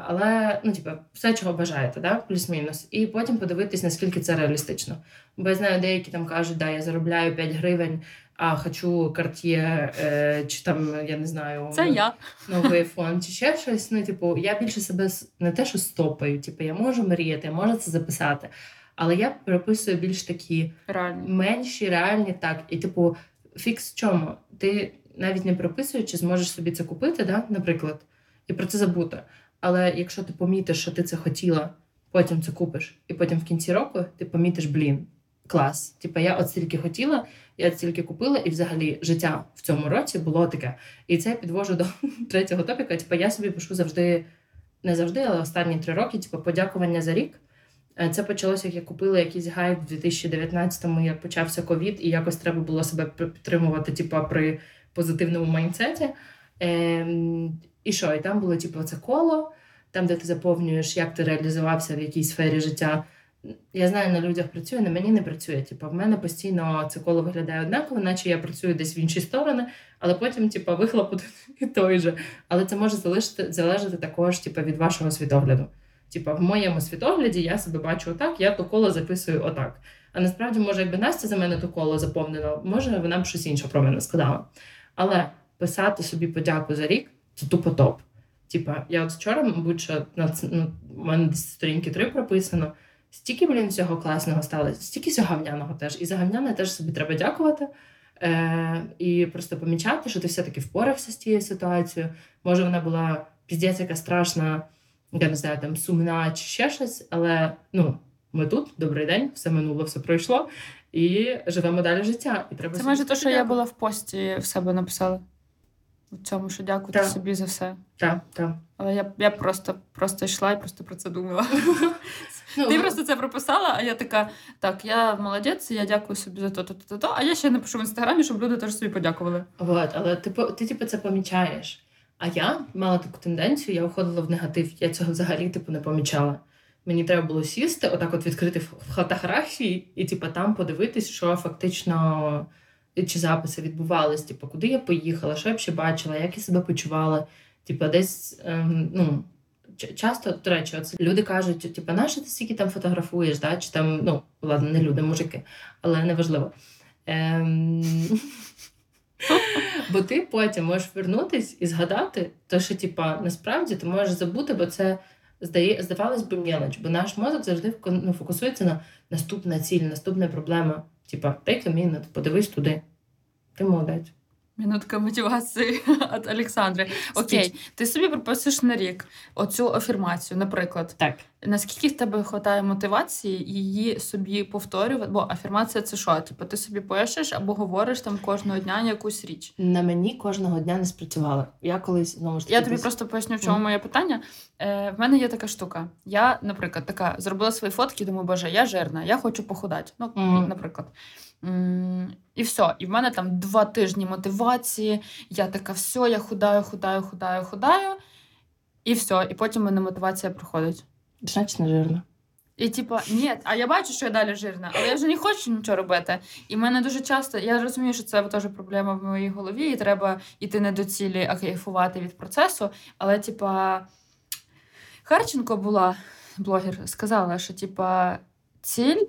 але ну, типу, все, чого бажаєте, да? плюс-мінус. І потім подивитись, наскільки це реалістично. Бо я знаю, деякі там кажуть, да, я заробляю 5 гривень, а хочу карт'є, е, чи там, я не знаю, Це я. новий фон, чи ще щось. Ну, типу, я більше себе не те, що стопаю. Типу, я можу мріяти, я можу це записати. Але я прописую більш такі Реально. менші, реальні так. І, типу, фікс в чому? Ти навіть не прописуючи, зможеш собі це купити, да, наприклад, і про це забути. Але якщо ти помітиш, що ти це хотіла, потім це купиш, і потім в кінці року ти помітиш, блін, клас. Типу, я от стільки хотіла, я стільки купила, і взагалі життя в цьому році було таке. І це я підвожу до третього топіка. Типу, я собі пишу завжди, не завжди, але останні три роки, типу, подякування за рік. Е, Це почалося, як я купила якийсь гайд в 2019-му, як почався ковід, і якось треба було себе підтримувати, типу, при позитивному майнсеті. Ем, і що? І там було типу, це коло, там, де ти заповнюєш, як ти реалізувався в якій сфері життя. Я знаю, на людях працює, на мені не працює. Типу, в мене постійно це коло виглядає однаково, наче я працюю десь в інші сторони, але потім, типу, вихлоп і той же. Але це може залежати, залежати також типу, від вашого світогляду. Типа, в моєму світогляді я себе бачу отак, я то коло записую отак. А насправді, може, якби Настя за мене то коло заповнила, може, вона б щось інше про мене сказала. Але писати собі подяку за рік це тупо топ. Типа, я от вчора, мабуть, що на ну, у мене десь сторінки три прописано. Стільки, блін, всього класного стало, стільки всього гавняного теж. І за гавняне теж собі треба дякувати. Е, і просто помічати, що ти все-таки впорався з тією ситуацією. Може, вона була піздець, яка страшна, я не знаю, там сумна чи ще щось, але ну, ми тут, добрий день, все минуло, все пройшло, і живемо далі життя. І треба Це майже те, що я була в пості в себе написала. У цьому, що дякувати Так. собі за все. Так, так. Але я, я просто, просто йшла і просто про це думала. Ну, Ти просто це прописала, а я така: так, я молодець, я дякую собі за то, то, то, то. А я ще напишу в інстаграмі, щоб люди теж собі подякували. Вот, але ти, ти типу, це помічаєш. А я мала таку тенденцію, я уходила в негатив. Я цього взагалі типу, не помічала. Мені треба було сісти, отак от відкрити ф- фотографії і типу, там подивитись, що фактично чи записи відбувались, типу, куди я поїхала, що я ще бачила, як я себе почувала. Типу, десь ем, ну, часто, до речі, оце люди кажуть, типу, нащо ти стільки там фотографуєш, да? чи там, ну, ладно, не люди, мужики, але неважливо. Ем... Бо ти потім можеш вернутись і згадати, то, що типа насправді ти можеш забути, бо це здає, здавалось би мелоч, бо наш мозок завжди ну, фокусується на наступна ціль, наступна проблема. Типа, дай minute, подивись туди. Ти молодець. Минутка мотивації від Олександри. Окей, ти собі прописуєш на рік оцю афірмацію, наприклад. Так. Наскільки в тебе вистачає мотивації її собі повторювати? Бо афірмація це що? Типу, ти собі пишеш або говориш там кожного дня якусь річ. На мені кожного дня не спрацювало. Я колись знову ж таки. Я тобі десь- просто поясню, в чому моє питання. Е, в мене є така штука. Я, наприклад, така зробила свої фотки, думаю, боже, я жирна, я хочу похудати. Ну, Мгм. наприклад. І все. І в мене там два тижні мотивації. Я така, все, я худаю, худаю, худаю, худаю. І все. І потім мене мотивація проходить. Значить, не жирно. І типа, ні, а я бачу, що я далі жирна, але я вже не хочу нічого робити. І в мене дуже часто, я розумію, що це теж проблема в моїй голові, і треба йти не до цілі, а кайфувати від процесу. Але, типа, Харченко була блогер, сказала, що типа ціль,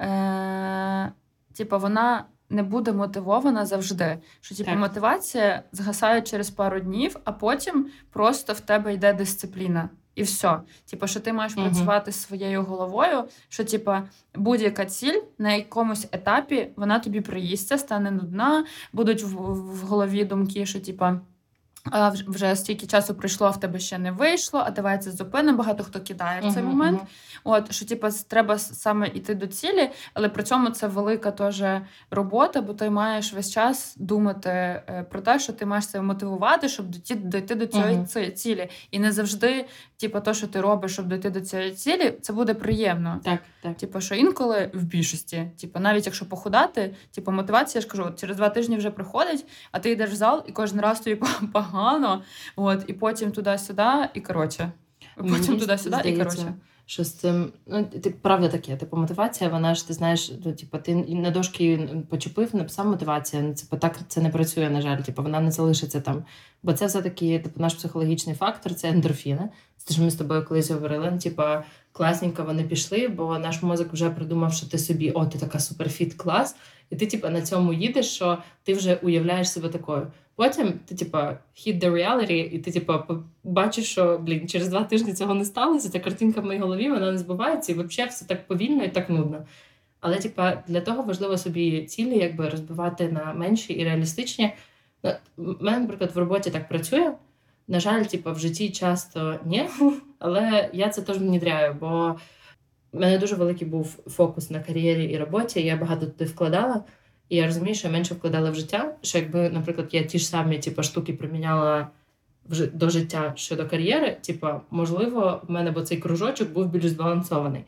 е, типа, вона не буде мотивована завжди. Що типу, Так. мотивація згасає через пару днів, а потім просто в тебе йде дисципліна. І все. типу, що ти маєш Мгм. працювати своєю головою, що типа будь-яка ціль на якомусь етапі вона тобі приїсться, стане нудна, будуть в, в голові думки, що типа. А вже стільки часу пройшло, а в тебе ще не вийшло, а давай це зупинимо. Багато хто кидає в цей uh-huh, момент. Uh-huh. От що, типу, треба саме йти до цілі, але при цьому це велика теж робота, бо ти маєш весь час думати е, про те, що ти маєш себе мотивувати, щоб дойти, дойти до цієї uh-huh. цілі. І не завжди, типу, то, що ти робиш, щоб дойти до цієї цілі, це буде приємно. Так, так. Типу, що інколи в більшості, типу, навіть якщо похудати, типу, мотивація, я ж кажу, через два тижні вже приходить, а ти йдеш в зал, і кожен раз тобі погано. От, і потім туди-сюди, і коротше. Потім туди-сюди, і коротше що з цим ну ти правда таке, типу мотивація, вона ж ти знаєш, ну, типу, ти на дошки почепив, написав мотивація. Ну, типу, так це не працює, на жаль, типу, вона не залишиться там. Бо це все-таки типу, наш психологічний фактор, це ендорфіни. Це що ми з тобою колись говорили. Ну, типу, класненько вони пішли, бо наш мозок вже придумав, що ти собі, о, ти така суперфіт клас, і ти, типу, на цьому їдеш, що ти вже уявляєш себе такою. Потім ти, типа, hit the reality, і ти, типа, бачиш, що блін, через два тижні цього не сталося. Ця картинка в моїй голові вона не збувається, і взагалі все так повільно і так нудно. Але, типа, для того важливо собі цілі, якби розбивати на менші і реалістичні. У ну, мене, наприклад, в роботі так працює. На жаль, типа, в житті часто ні, але я це теж внідряю, бо в мене дуже великий був фокус на кар'єрі і роботі. Я багато туди вкладала. І я розумію, що я менше вкладала в життя. Що якби, наприклад, я ті ж самі типу, штуки приміняла до життя щодо кар'єри, типа, можливо, в мене бо цей кружочок був більш збалансований.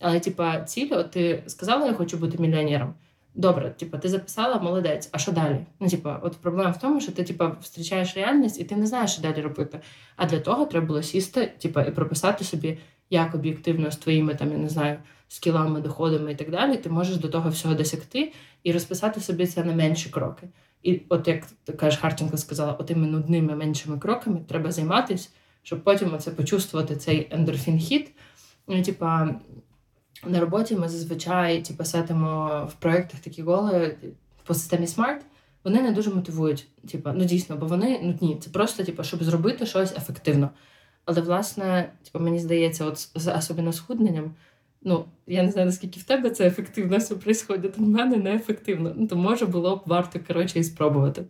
Але, типа, ціль, от ти сказала, я хочу бути мільйонером. Добре, типа, ти записала, молодець, а що далі? Ну, типа, от проблема в тому, що ти типа зустрічаєш реальність і ти не знаєш, що далі робити. А для того треба було сісти, типа, і прописати собі, як об'єктивно з твоїми там, я не знаю, скілами, доходами і так далі, ти можеш до того всього досягти і розписати собі це на менші кроки. І от як кажеш, Харченко сказала, отими нудними меншими кроками треба займатися, щоб потім оце почувствувати цей ендорфін hit. Ну, типа, на роботі ми зазвичай типу, сетимо в проєктах такі голи по системі SMART, вони не дуже мотивують. Типу, ну дійсно, бо вони нудні. Це просто, типу, щоб зробити щось ефективно. Але, власне, типу, мені здається, от з особливо схудненням, Ну, я не знаю, наскільки в тебе це ефективно все відбувається, в мене неефективно. Ну, то може було б варто коротше і спробувати.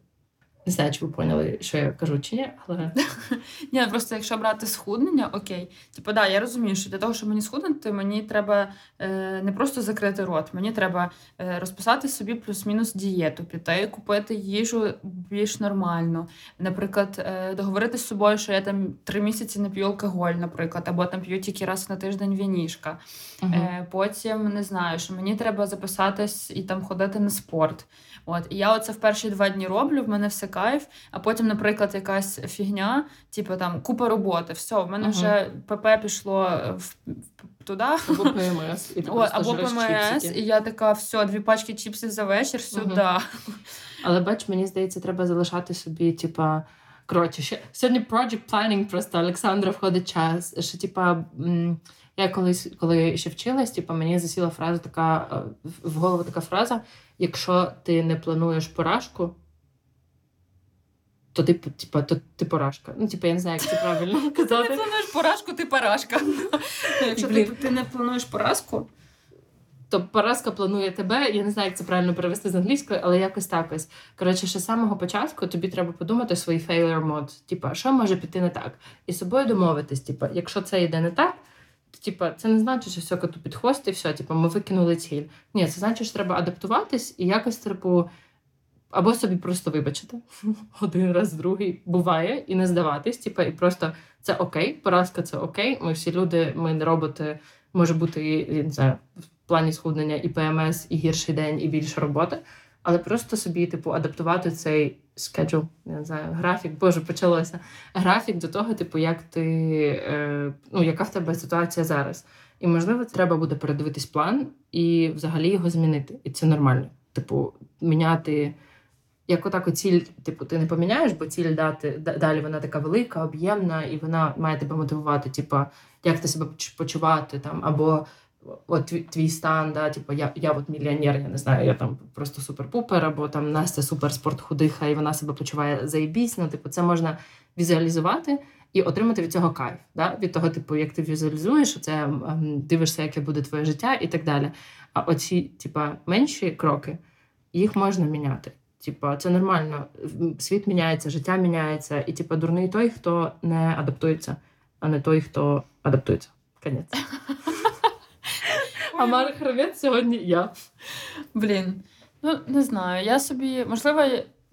Не знаю, чи ви поняли, що я кажу, чи ні, але. Ні, просто якщо брати схуднення, окей. Типу, да, я розумію, що для того, щоб мені схуднути, мені треба е, не просто закрити рот, мені треба е, розписати собі плюс-мінус дієту, піти, купити їжу більш нормально. Наприклад, е, договорити з собою, що я там три місяці не п'ю алкоголь, наприклад, або там п'ю тільки раз на тиждень вінішка. Uh-huh. Потім не знаю, що мені треба записатись і там ходити на спорт. От і я оце в перші два дні роблю. В мене все кайф, а потім, наприклад, якась фігня, типу там купа роботи. Все, в мене uh-huh. вже ПП пішло в. Туди. Або ПМС. І О, або ПМС, і я така, все, дві пачки чіпсів за вечір, сюди. Uh-huh. Але бач, мені здається, треба залишати собі, типа. Коротше, ще сьогодні project planning просто Олександра входить час. Що, типа, я колись, коли ще вчилась, типа, мені засіла фраза така е, в голову така фраза: якщо ти не плануєш поражку, то ти типа, то ти поражка. Ну, типа, я не знаю, як це правильно казати. Ти не плануєш поражку, ти поражка. Якщо ти, ти не плануєш поразку. То поразка планує тебе, я не знаю, як це правильно перевести з англійської, але якось так ось. Коротше, ще з самого початку тобі треба подумати свій failure mode. Типа, що може піти не так? І з собою домовитись, типа, якщо це йде не так, то типа, це не значить, що все коту під хвост і все, типа, ми викинули ціль. Ні, це значить, що треба адаптуватись і якось типу, або собі просто вибачити один раз, другий буває, і не здаватись. Типу, і просто це окей, поразка це окей. Ми всі люди, ми не роботи, може бути і не в плані схуднення і ПМС, і гірший день, і більше роботи. Але просто собі, типу, адаптувати цей schedule, не знаю, графік, боже, почалося. Графік до того, типу, як ти, е, ну, яка в тебе ситуація зараз. І, можливо, треба буде передивитись план і взагалі його змінити. І це нормально. Типу, міняти як отаку ціль, типу, ти не поміняєш, бо ціль дати далі вона така велика, об'ємна, і вона має тебе мотивувати, типу, як ти себе почувати там, або от твій, стан, да, типу, я я от мільйонер, я не знаю, я там просто супер-пупер, або там Настя супер худиха, і вона себе почуває заєбісь, ну, типу, це можна візуалізувати і отримати від цього кайф. Да? Від того, типу, як ти візуалізуєш, це дивишся, яке буде твоє життя і так далі. А оці, типу, менші кроки, їх можна міняти. Типа, це нормально. Світ міняється, життя міняється, і типа дурний той, хто не адаптується, а не той, хто адаптується. Конець. А Марк Хравець сьогодні я. Блін, ну не знаю. Я собі, можливо,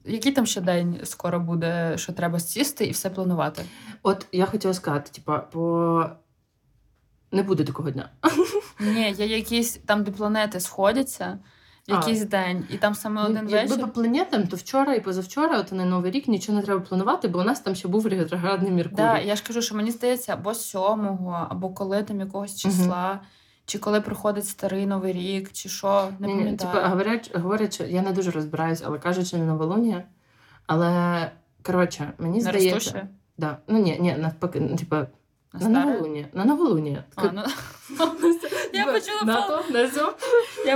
який там ще день скоро буде, що треба сісти і все планувати? От я хотіла сказати, типа, по не буде такого дня. Ні, є якісь там, де планети сходяться. Якийсь а. день, і там саме один Якби вечір. Якби по планетам, то вчора і позавчора, от на Новий рік, нічого не треба планувати, бо у нас там ще був ретроградний Меркурій. Так, да, я ж кажу, що мені здається, або сьомого, або коли там якогось числа. Угу. Чи коли приходить старий новий рік, чи що, не пам'ятаю. Типу, говорять, говорять, що я не дуже розбираюсь, але кажуть, що не новолуння. Але коротше, мені не здається. Да. Ну ні, ні, навпаки, ну, типу, на, на новолуння. На новолуння. А, ну... Я почула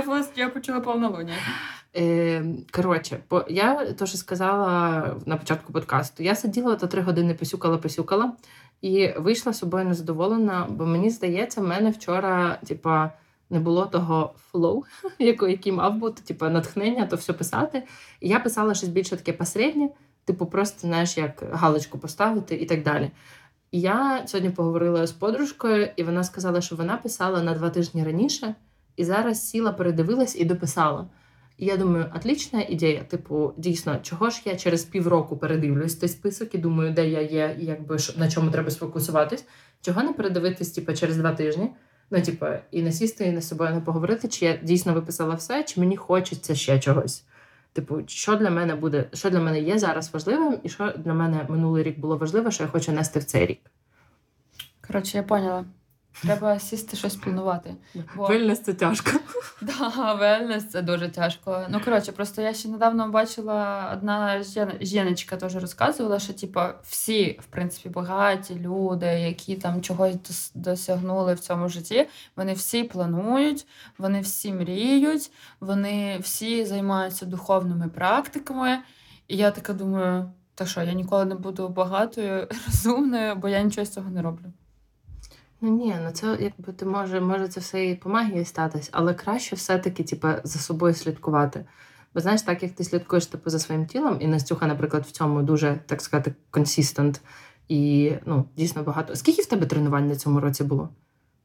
пол... Я почула повнолуння. Е, коротше, я то, що сказала на початку подкасту, я сиділа то три години посюкала-посюкала і вийшла з собою незадоволена, бо мені здається, в мене вчора, типа, не було того flow, який мав бути, типа, натхнення, то все писати. І я писала щось більше таке посереднє, типу, просто знаєш, як галочку поставити і так далі. Я сьогодні поговорила з подружкою, і вона сказала, що вона писала на два тижні раніше, і зараз сіла, передивилась і дописала. І я думаю, отлічна ідея. Типу, дійсно, чого ж я через півроку передивлюсь той список і думаю, де я є, якби на чому треба сфокусуватись. Чого не передивитись, типу, через два тижні? Ну, типу, і не сісти, і не з собою не поговорити, чи я дійсно виписала все, чи мені хочеться ще чогось. Типу, що для мене буде, що для мене є зараз важливим, і що для мене минулий рік було важливо, що я хочу нести в цей рік. Коротше, я поняла. Треба сісти щось планувати. Бо... Вельнес це тяжко. Да, вельнес це дуже тяжко. Ну, коротше, просто я ще недавно бачила, одна жіночка теж розказувала, що типу, всі, в принципі, багаті люди, які там чогось досягнули в цьому житті, вони всі планують, вони всі мріють, вони всі займаються духовними практиками. І я така думаю, та що, я ніколи не буду багатою, розумною, бо я нічого з цього не роблю. Ну ні, ну це якби ти може, може це все і по магії статись, але краще все-таки типу, за собою слідкувати. Бо знаєш, так як ти слідкуєш типу, за своїм тілом, і Настюха, наприклад, в цьому дуже, так сказати, консистент і ну, дійсно багато. Скільки в тебе тренувань на цьому році було?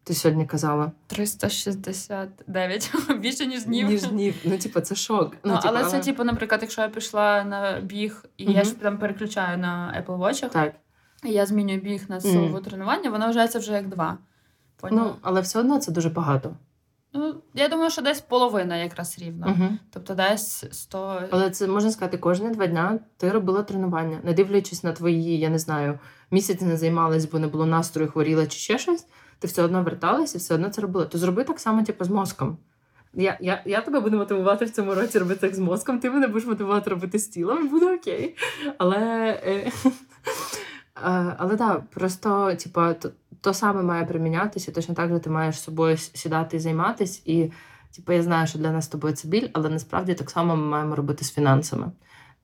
Ти сьогодні казала? 369. Більше, ніж днів. Ніж днів. Ну, типу, це шок. Ну, ну типу, Але це, типу, наприклад, якщо я пішла на біг, і угу. я ж там переключаю на Apple Watch. Так я змінюю біг на силове mm. тренування, вона вважається вже як два. Поняла? Ну, але все одно це дуже багато. Ну, я думаю, що десь половина якраз рівно. Uh-huh. Тобто десь 100... Але це можна сказати, кожні два дня ти робила тренування, не дивлячись на твої, я не знаю, місяці не займалась, бо не було настрою, хворіла чи ще щось. Ти все одно верталась і все одно це робила. То зроби так само, типу, з мозком. Я я, я тебе буду мотивувати в цьому році робити так з мозком, ти мене будеш мотивувати робити з тілом, і буде окей. Але. Е, Е, але так, просто, типа, то, то саме має примінятися, точно так же ти маєш з собою сідати і займатися. І, типу, я знаю, що для нас з тобою це біль, але насправді так само ми маємо робити з фінансами.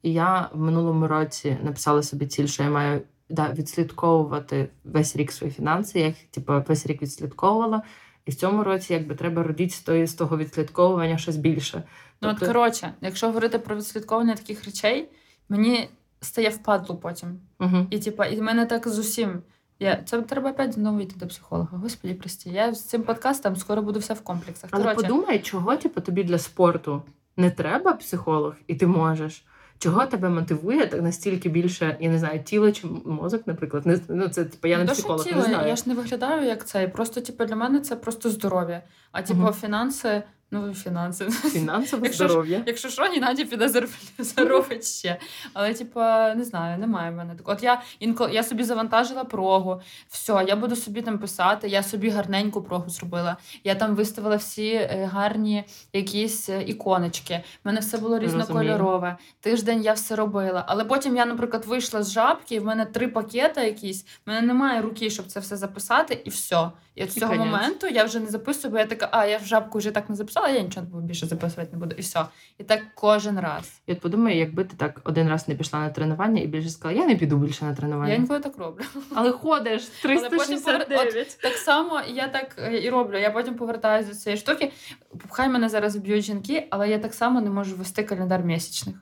І я в минулому році написала собі ціль, що я маю да, відслідковувати весь рік свої фінанси. Я їх типу, весь рік відслідковувала. І в цьому році якби треба родити з того, з того відслідковування щось більше. Ну, тобто... от коротше, якщо говорити про відслідковування таких речей, мені стає впадло потім. Угу. І типа, і в мене так з усім. Я, Це треба опять знову йти до психолога. Господі, прості. Я з цим подкастом скоро буду все в комплексах. Але Короче. подумай, чого типу, тобі для спорту не треба психолог, і ти можеш. Чого тебе мотивує так настільки більше, я не знаю, тіло чи мозок, наприклад. Не, ну, це типу, я не психолог, тіло, не знаю. Я ж не виглядаю як це. Просто типу, для мене це просто здоров'я. А типу, угу. фінанси. Ну, фінанси. Фінансове здоров'я. Якщо що, Геннадій піде заробить ще. Але, типу, не знаю, немає в мене такого. От я інколи я собі завантажила прогу, все, я буду собі там писати, я собі гарненьку прогу зробила. Я там виставила всі е, гарні якісь е, іконочки. У мене все було різнокольорове. Тиждень я все робила. Але потім я, наприклад, вийшла з жабки, і в мене три пакети якісь, в мене немає руки, щоб це все записати, і все. І от з цього моменту я вже не записую, бо я така, а я в жабку вже так не записала, я нічого більше записувати не буду. І все. І так кожен раз. І от подумай, якби ти так один раз не пішла на тренування і більше сказала, я не піду більше на тренування. Я інколи так роблю. Але ходиш 369. Але потім, от, так само я так е, і роблю. Я потім повертаюся до цієї штуки. Хай мене зараз б'ють жінки, але я так само не можу вести календар місячних.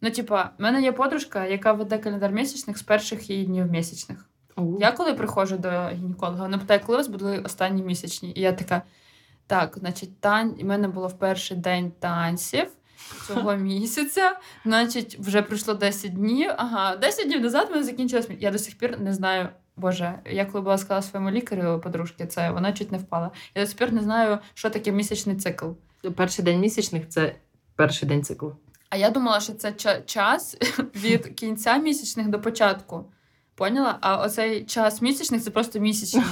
Ну, типа, в мене є подружка, яка веде календар місячних з перших її днів місячних. У. Я коли приходжу до гінеколога, вона питає, коли у вас були останні місячні? І я така: так, значить, тань... у мене було в перший день танців цього місяця. Значить, вже пройшло 10 днів. Ага, 10 днів назад мене закінчилось. Я до сих пір не знаю. Боже, я коли була сказала своєму лікарю подружки, це вона чуть не впала. Я до сих пір не знаю, що таке місячний цикл. Перший день місячних це перший день циклу. А я думала, що це ча- час від кінця місячних до початку. Поняла? А оцей час місячних це просто місячні.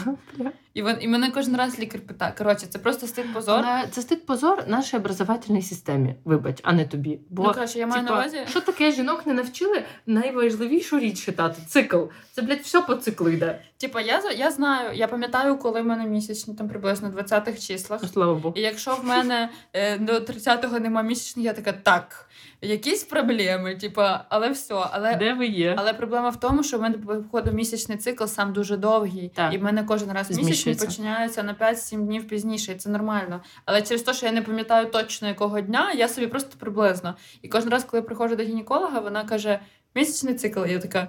І, вон, і мене кожен раз лікар питає. Коротше, це просто стид позор. Але це стид позор нашій образовательній системі, вибач, а не тобі. Бо ну, коротше, я маю типа, на увазі. що таке жінок не навчили найважливішу річ читати цикл. Це, блядь, все по циклу йде. Типа, я, я знаю, я пам'ятаю, коли в мене місячні, там приблизно 20-х числах. Слава Богу. І якщо в мене е, до 30-го нема місячних, я така, так, якісь проблеми, типа, але все. Але, Де ви є? але проблема в тому, що в мене походу місячний цикл сам дуже довгий. Так. І в мене кожен раз місячні Зміщується. починаються на 5-7 днів пізніше, і це нормально. Але через те, що я не пам'ятаю точно якого дня, я собі просто приблизно. І кожен раз, коли я приходжу до гінеколога, вона каже: місячний цикл. І я така.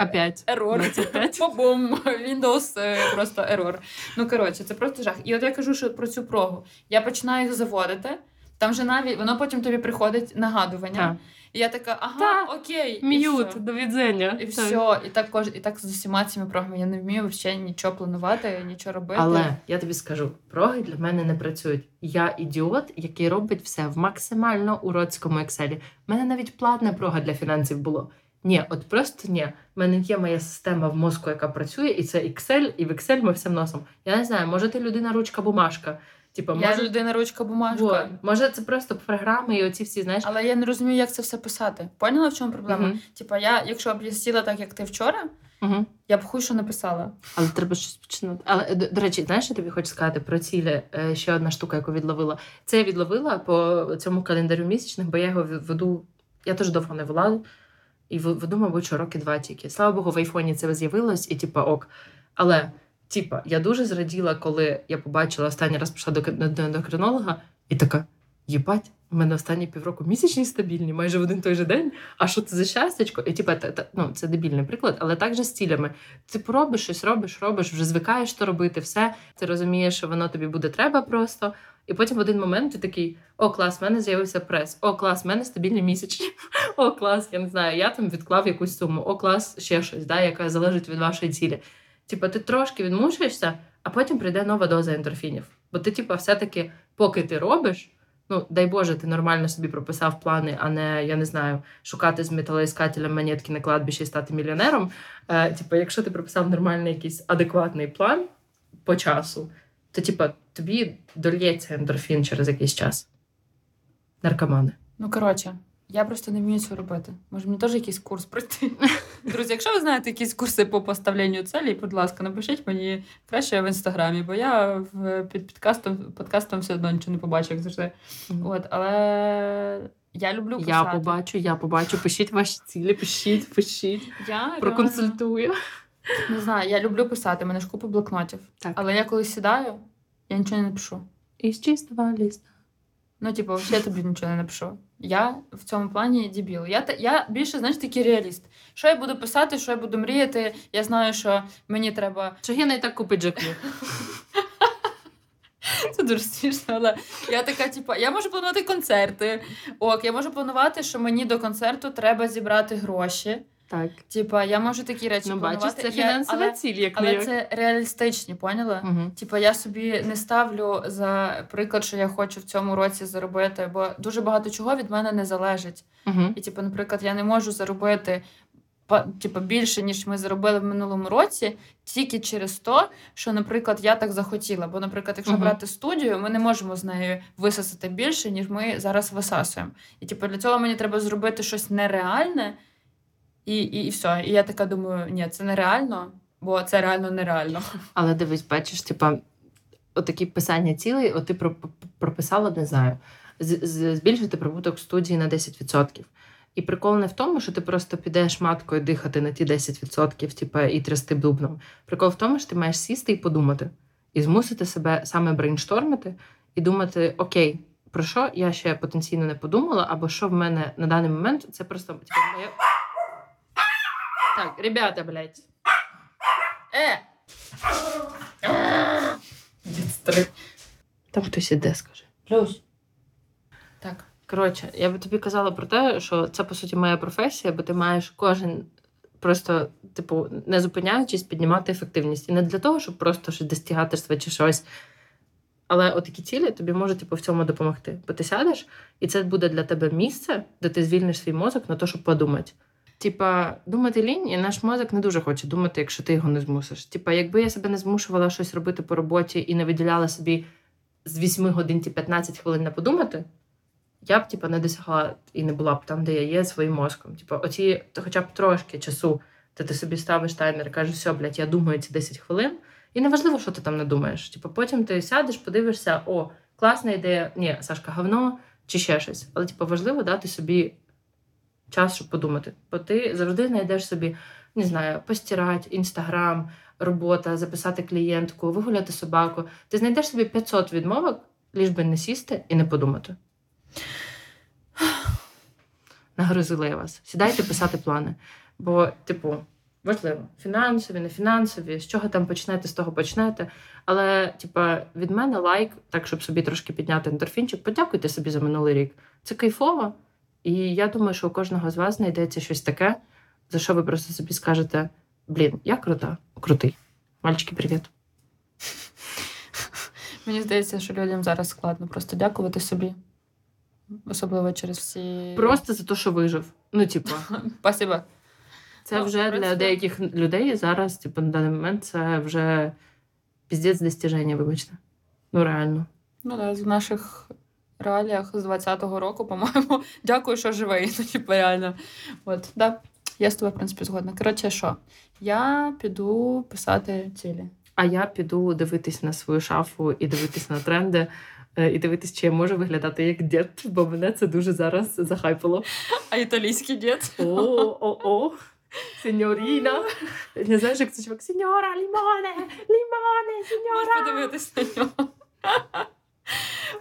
Опять. Ерор. 25. Windows е, просто ерор. Ну коротше, це просто жах. І от я кажу, що про цю прогу. Я починаю їх заводити. Там же навіть воно потім тобі приходить нагадування. Так. І я така, ага, Та, окей. і М'ют, все. до відзення. І все, і так кож... і так з усіма цими прогами. Я не вмію взагалі нічого планувати, нічого робити. Але я тобі скажу, проги для мене не працюють. Я ідіот, який робить все в максимально уродському екселі. У мене навіть платна прога для фінансів було. Ні, от просто ні. У мене є моя система в мозку, яка працює, і це Excel, і в Excel ми все вносимо. Я не знаю, може ти людина ручка бумажка. Типа, я може, людина ручка бумажка. Вот. може це просто програми і оці всі, знаєш. Але я не розумію, як це все писати. Поняла, в чому проблема? Мгм. Типа, я, якщо б я сіла так, як ти вчора, Угу. я б хуй що написала. Але треба щось починати. Але до, до речі, знаєш, що тобі хочу сказати про цілі? Е, Ще одна штука, яку відловила. Це я відловила по цьому календарю місячних, бо я його веду. Я теж довго не вела. І веду, мабуть, що роки два тільки. Слава Богу, в айфоні це з'явилось, і типа ок. Але, типа, я дуже зраділа, коли я побачила останній раз пішла до, до, до ендокринолога, і така: їбать, у мене останні півроку місячні стабільні, майже в один той же день. А що це за щастячко? І типа, ну, це дебільний приклад, але так же з цілями. Ти поробиш щось, робиш, робиш, вже звикаєш то робити, все. Ти розумієш, що воно тобі буде треба просто. І потім в один момент ти такий: о, клас, в мене з'явився прес, о, клас, в мене стабільні місячні. О, клас, я не знаю, я там відклав якусь суму, о, клас, ще щось, да, яка залежить від вашої цілі. Типа, ти трошки відмучуєшся, а потім прийде нова доза ендорфінів. Бо ти, типа, все-таки, поки ти робиш, ну дай Боже, ти нормально собі прописав плани, а не я не знаю, шукати з металоіскателем монетки на кладбищі і стати мільйонером. Е, типа, якщо ти прописав нормальний якийсь адекватний план по часу, то типа тобі дольється ендорфін через якийсь час. Наркомани. Ну, коротше, я просто не вмію це робити. Може, мені теж якийсь курс пройти. Друзі, якщо ви знаєте якісь курси по поставленню целей, будь ласка, напишіть мені краще в інстаграмі, бо я в, під підкастом, подкастом все одно нічого не побачу, як завжди. От, але я люблю писати. Я побачу, я побачу. Пишіть ваші цілі, пишіть, пишіть, Я проконсультую. Не знаю, я люблю писати, мене ж купа блокнотів. Так. Але я коли сідаю, я нічого не напишу. Із чистого ліста. Ну, типу, взагалі я тобі нічого не напишу. Я в цьому плані дебіл. Я, я більше, знаєш, такий реаліст. Що я буду писати, що я буду мріяти. Я знаю, що мені треба. Чогіна і так купить джеклі. Це дуже смішно, але я така, типу, я можу планувати концерти. Ок, я можу планувати, що мені до концерту треба зібрати гроші. Так. Типа, я можу такі речі Ну, планувати. бачиш, це фінансова але, ціль, як але як. це реалістичні, поняла? Угу. Типа, я собі не ставлю за приклад, що я хочу в цьому році заробити, бо дуже багато чого від мене не залежить. Угу. І, типу, наприклад, я не можу заробити типу, більше, ніж ми заробили в минулому році, тільки через те, що, наприклад, я так захотіла. Бо, наприклад, якщо Мгм. брати студію, ми не можемо з нею висосати більше, ніж ми зараз висасуємо. І типу, для цього мені треба зробити щось нереальне, і, і, і все. І я така думаю, ні, це нереально, бо це реально нереально. Але дивись, бачиш, типа, отакі писання цілей, от ти про- прописала, не знаю, збільшити прибуток студії на 10%. І прикол не в тому, що ти просто підеш маткою дихати на ті 10%, типа, і трясти бубном. Прикол в тому, що ти маєш сісти і подумати, і змусити себе саме брейнштормити і думати: окей, про що я ще потенційно не подумала, або що в мене на даний момент, це просто моє. Так, ребята, блядь. Е! Там хтось іде, скаже. Плюс. Так. Коротше, я би тобі казала про те, що це по суті моя професія, бо ти маєш кожен просто, типу, не зупиняючись, піднімати ефективність. І не для того, щоб просто щось достигаторство чи щось. Але отакі цілі тобі можуть типу, в цьому допомогти. Бо ти сядеш, і це буде для тебе місце, де ти звільниш свій мозок на те, щоб подумати. Типа, думати лінь, і наш мозок не дуже хоче думати, якщо ти його не змусиш. Типа, якби я себе не змушувала щось робити по роботі і не виділяла собі з 8 годин ті 15 хвилин на подумати, я б типа не досягла і не була б там, де я є своїм мозком. Типа, оці хоча б трошки часу, де ти собі ставиш таймер і кажеш, все, блядь, я думаю ці 10 хвилин. І неважливо, що ти там не думаєш. Типу, потім ти сядеш, подивишся, о, класна ідея, ні, Сашка, говно чи ще щось. Але типу, важливо дати собі час, щоб подумати. Бо ти завжди знайдеш собі, не знаю, постирати, інстаграм, робота, записати клієнтку, вигуляти собаку. Ти знайдеш собі 500 відмовок, ліж би не сісти і не подумати. Нагрузила я вас. Сідайте писати плани. Бо, типу, важливо, фінансові, не фінансові, з чого там почнете, з того почнете. Але, типа, від мене лайк, так щоб собі трошки підняти ендорфінчик, подякуйте собі за минулий рік. Це кайфово. І я думаю, що у кожного з вас знайдеться щось таке, за що ви просто собі скажете: блін, я крута, крутий. Мальчики, привіт. Мені здається, що людям зараз складно просто дякувати собі. Особливо через всі. Просто за те, що вижив. Ну, типу, Спасибо. це Ну, вже для деяких людей зараз, типу, на даний момент, це вже піздець достіження, вибачте. Ну, реально. Ну да, в наших реаліях з 20-го року, по-моєму, дякую, що живий. Ну, типу, реально. От, да. Я з тобою, в принципі, згодна. Коротше, що? Я піду писати цілі. А я піду дивитись на свою шафу і дивитись на тренди, е, і дивитись, чи я можу виглядати як дід, бо мене це дуже зараз захайпало. А італійський дід? О, о, о, сеньоріна. Не знаєш, як це чувак? Сеньора, лімоне, лімоне, Можеш сеньора. подивитись на нього.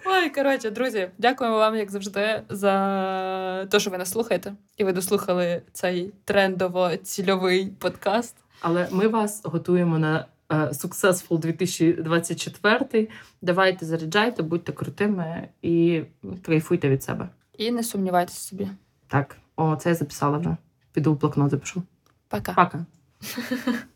Ой, коротше, друзі, дякуємо вам, як завжди, за те, що ви нас слухаєте. І ви дослухали цей трендово-цільовий подкаст. Але ми вас готуємо на е, Successful 2024. Давайте заряджайте, будьте крутими і кайфуйте від себе. І не сумнівайтеся собі. Так, о, це я записала вже. Піду в блокнот запишу. Пока. Пока.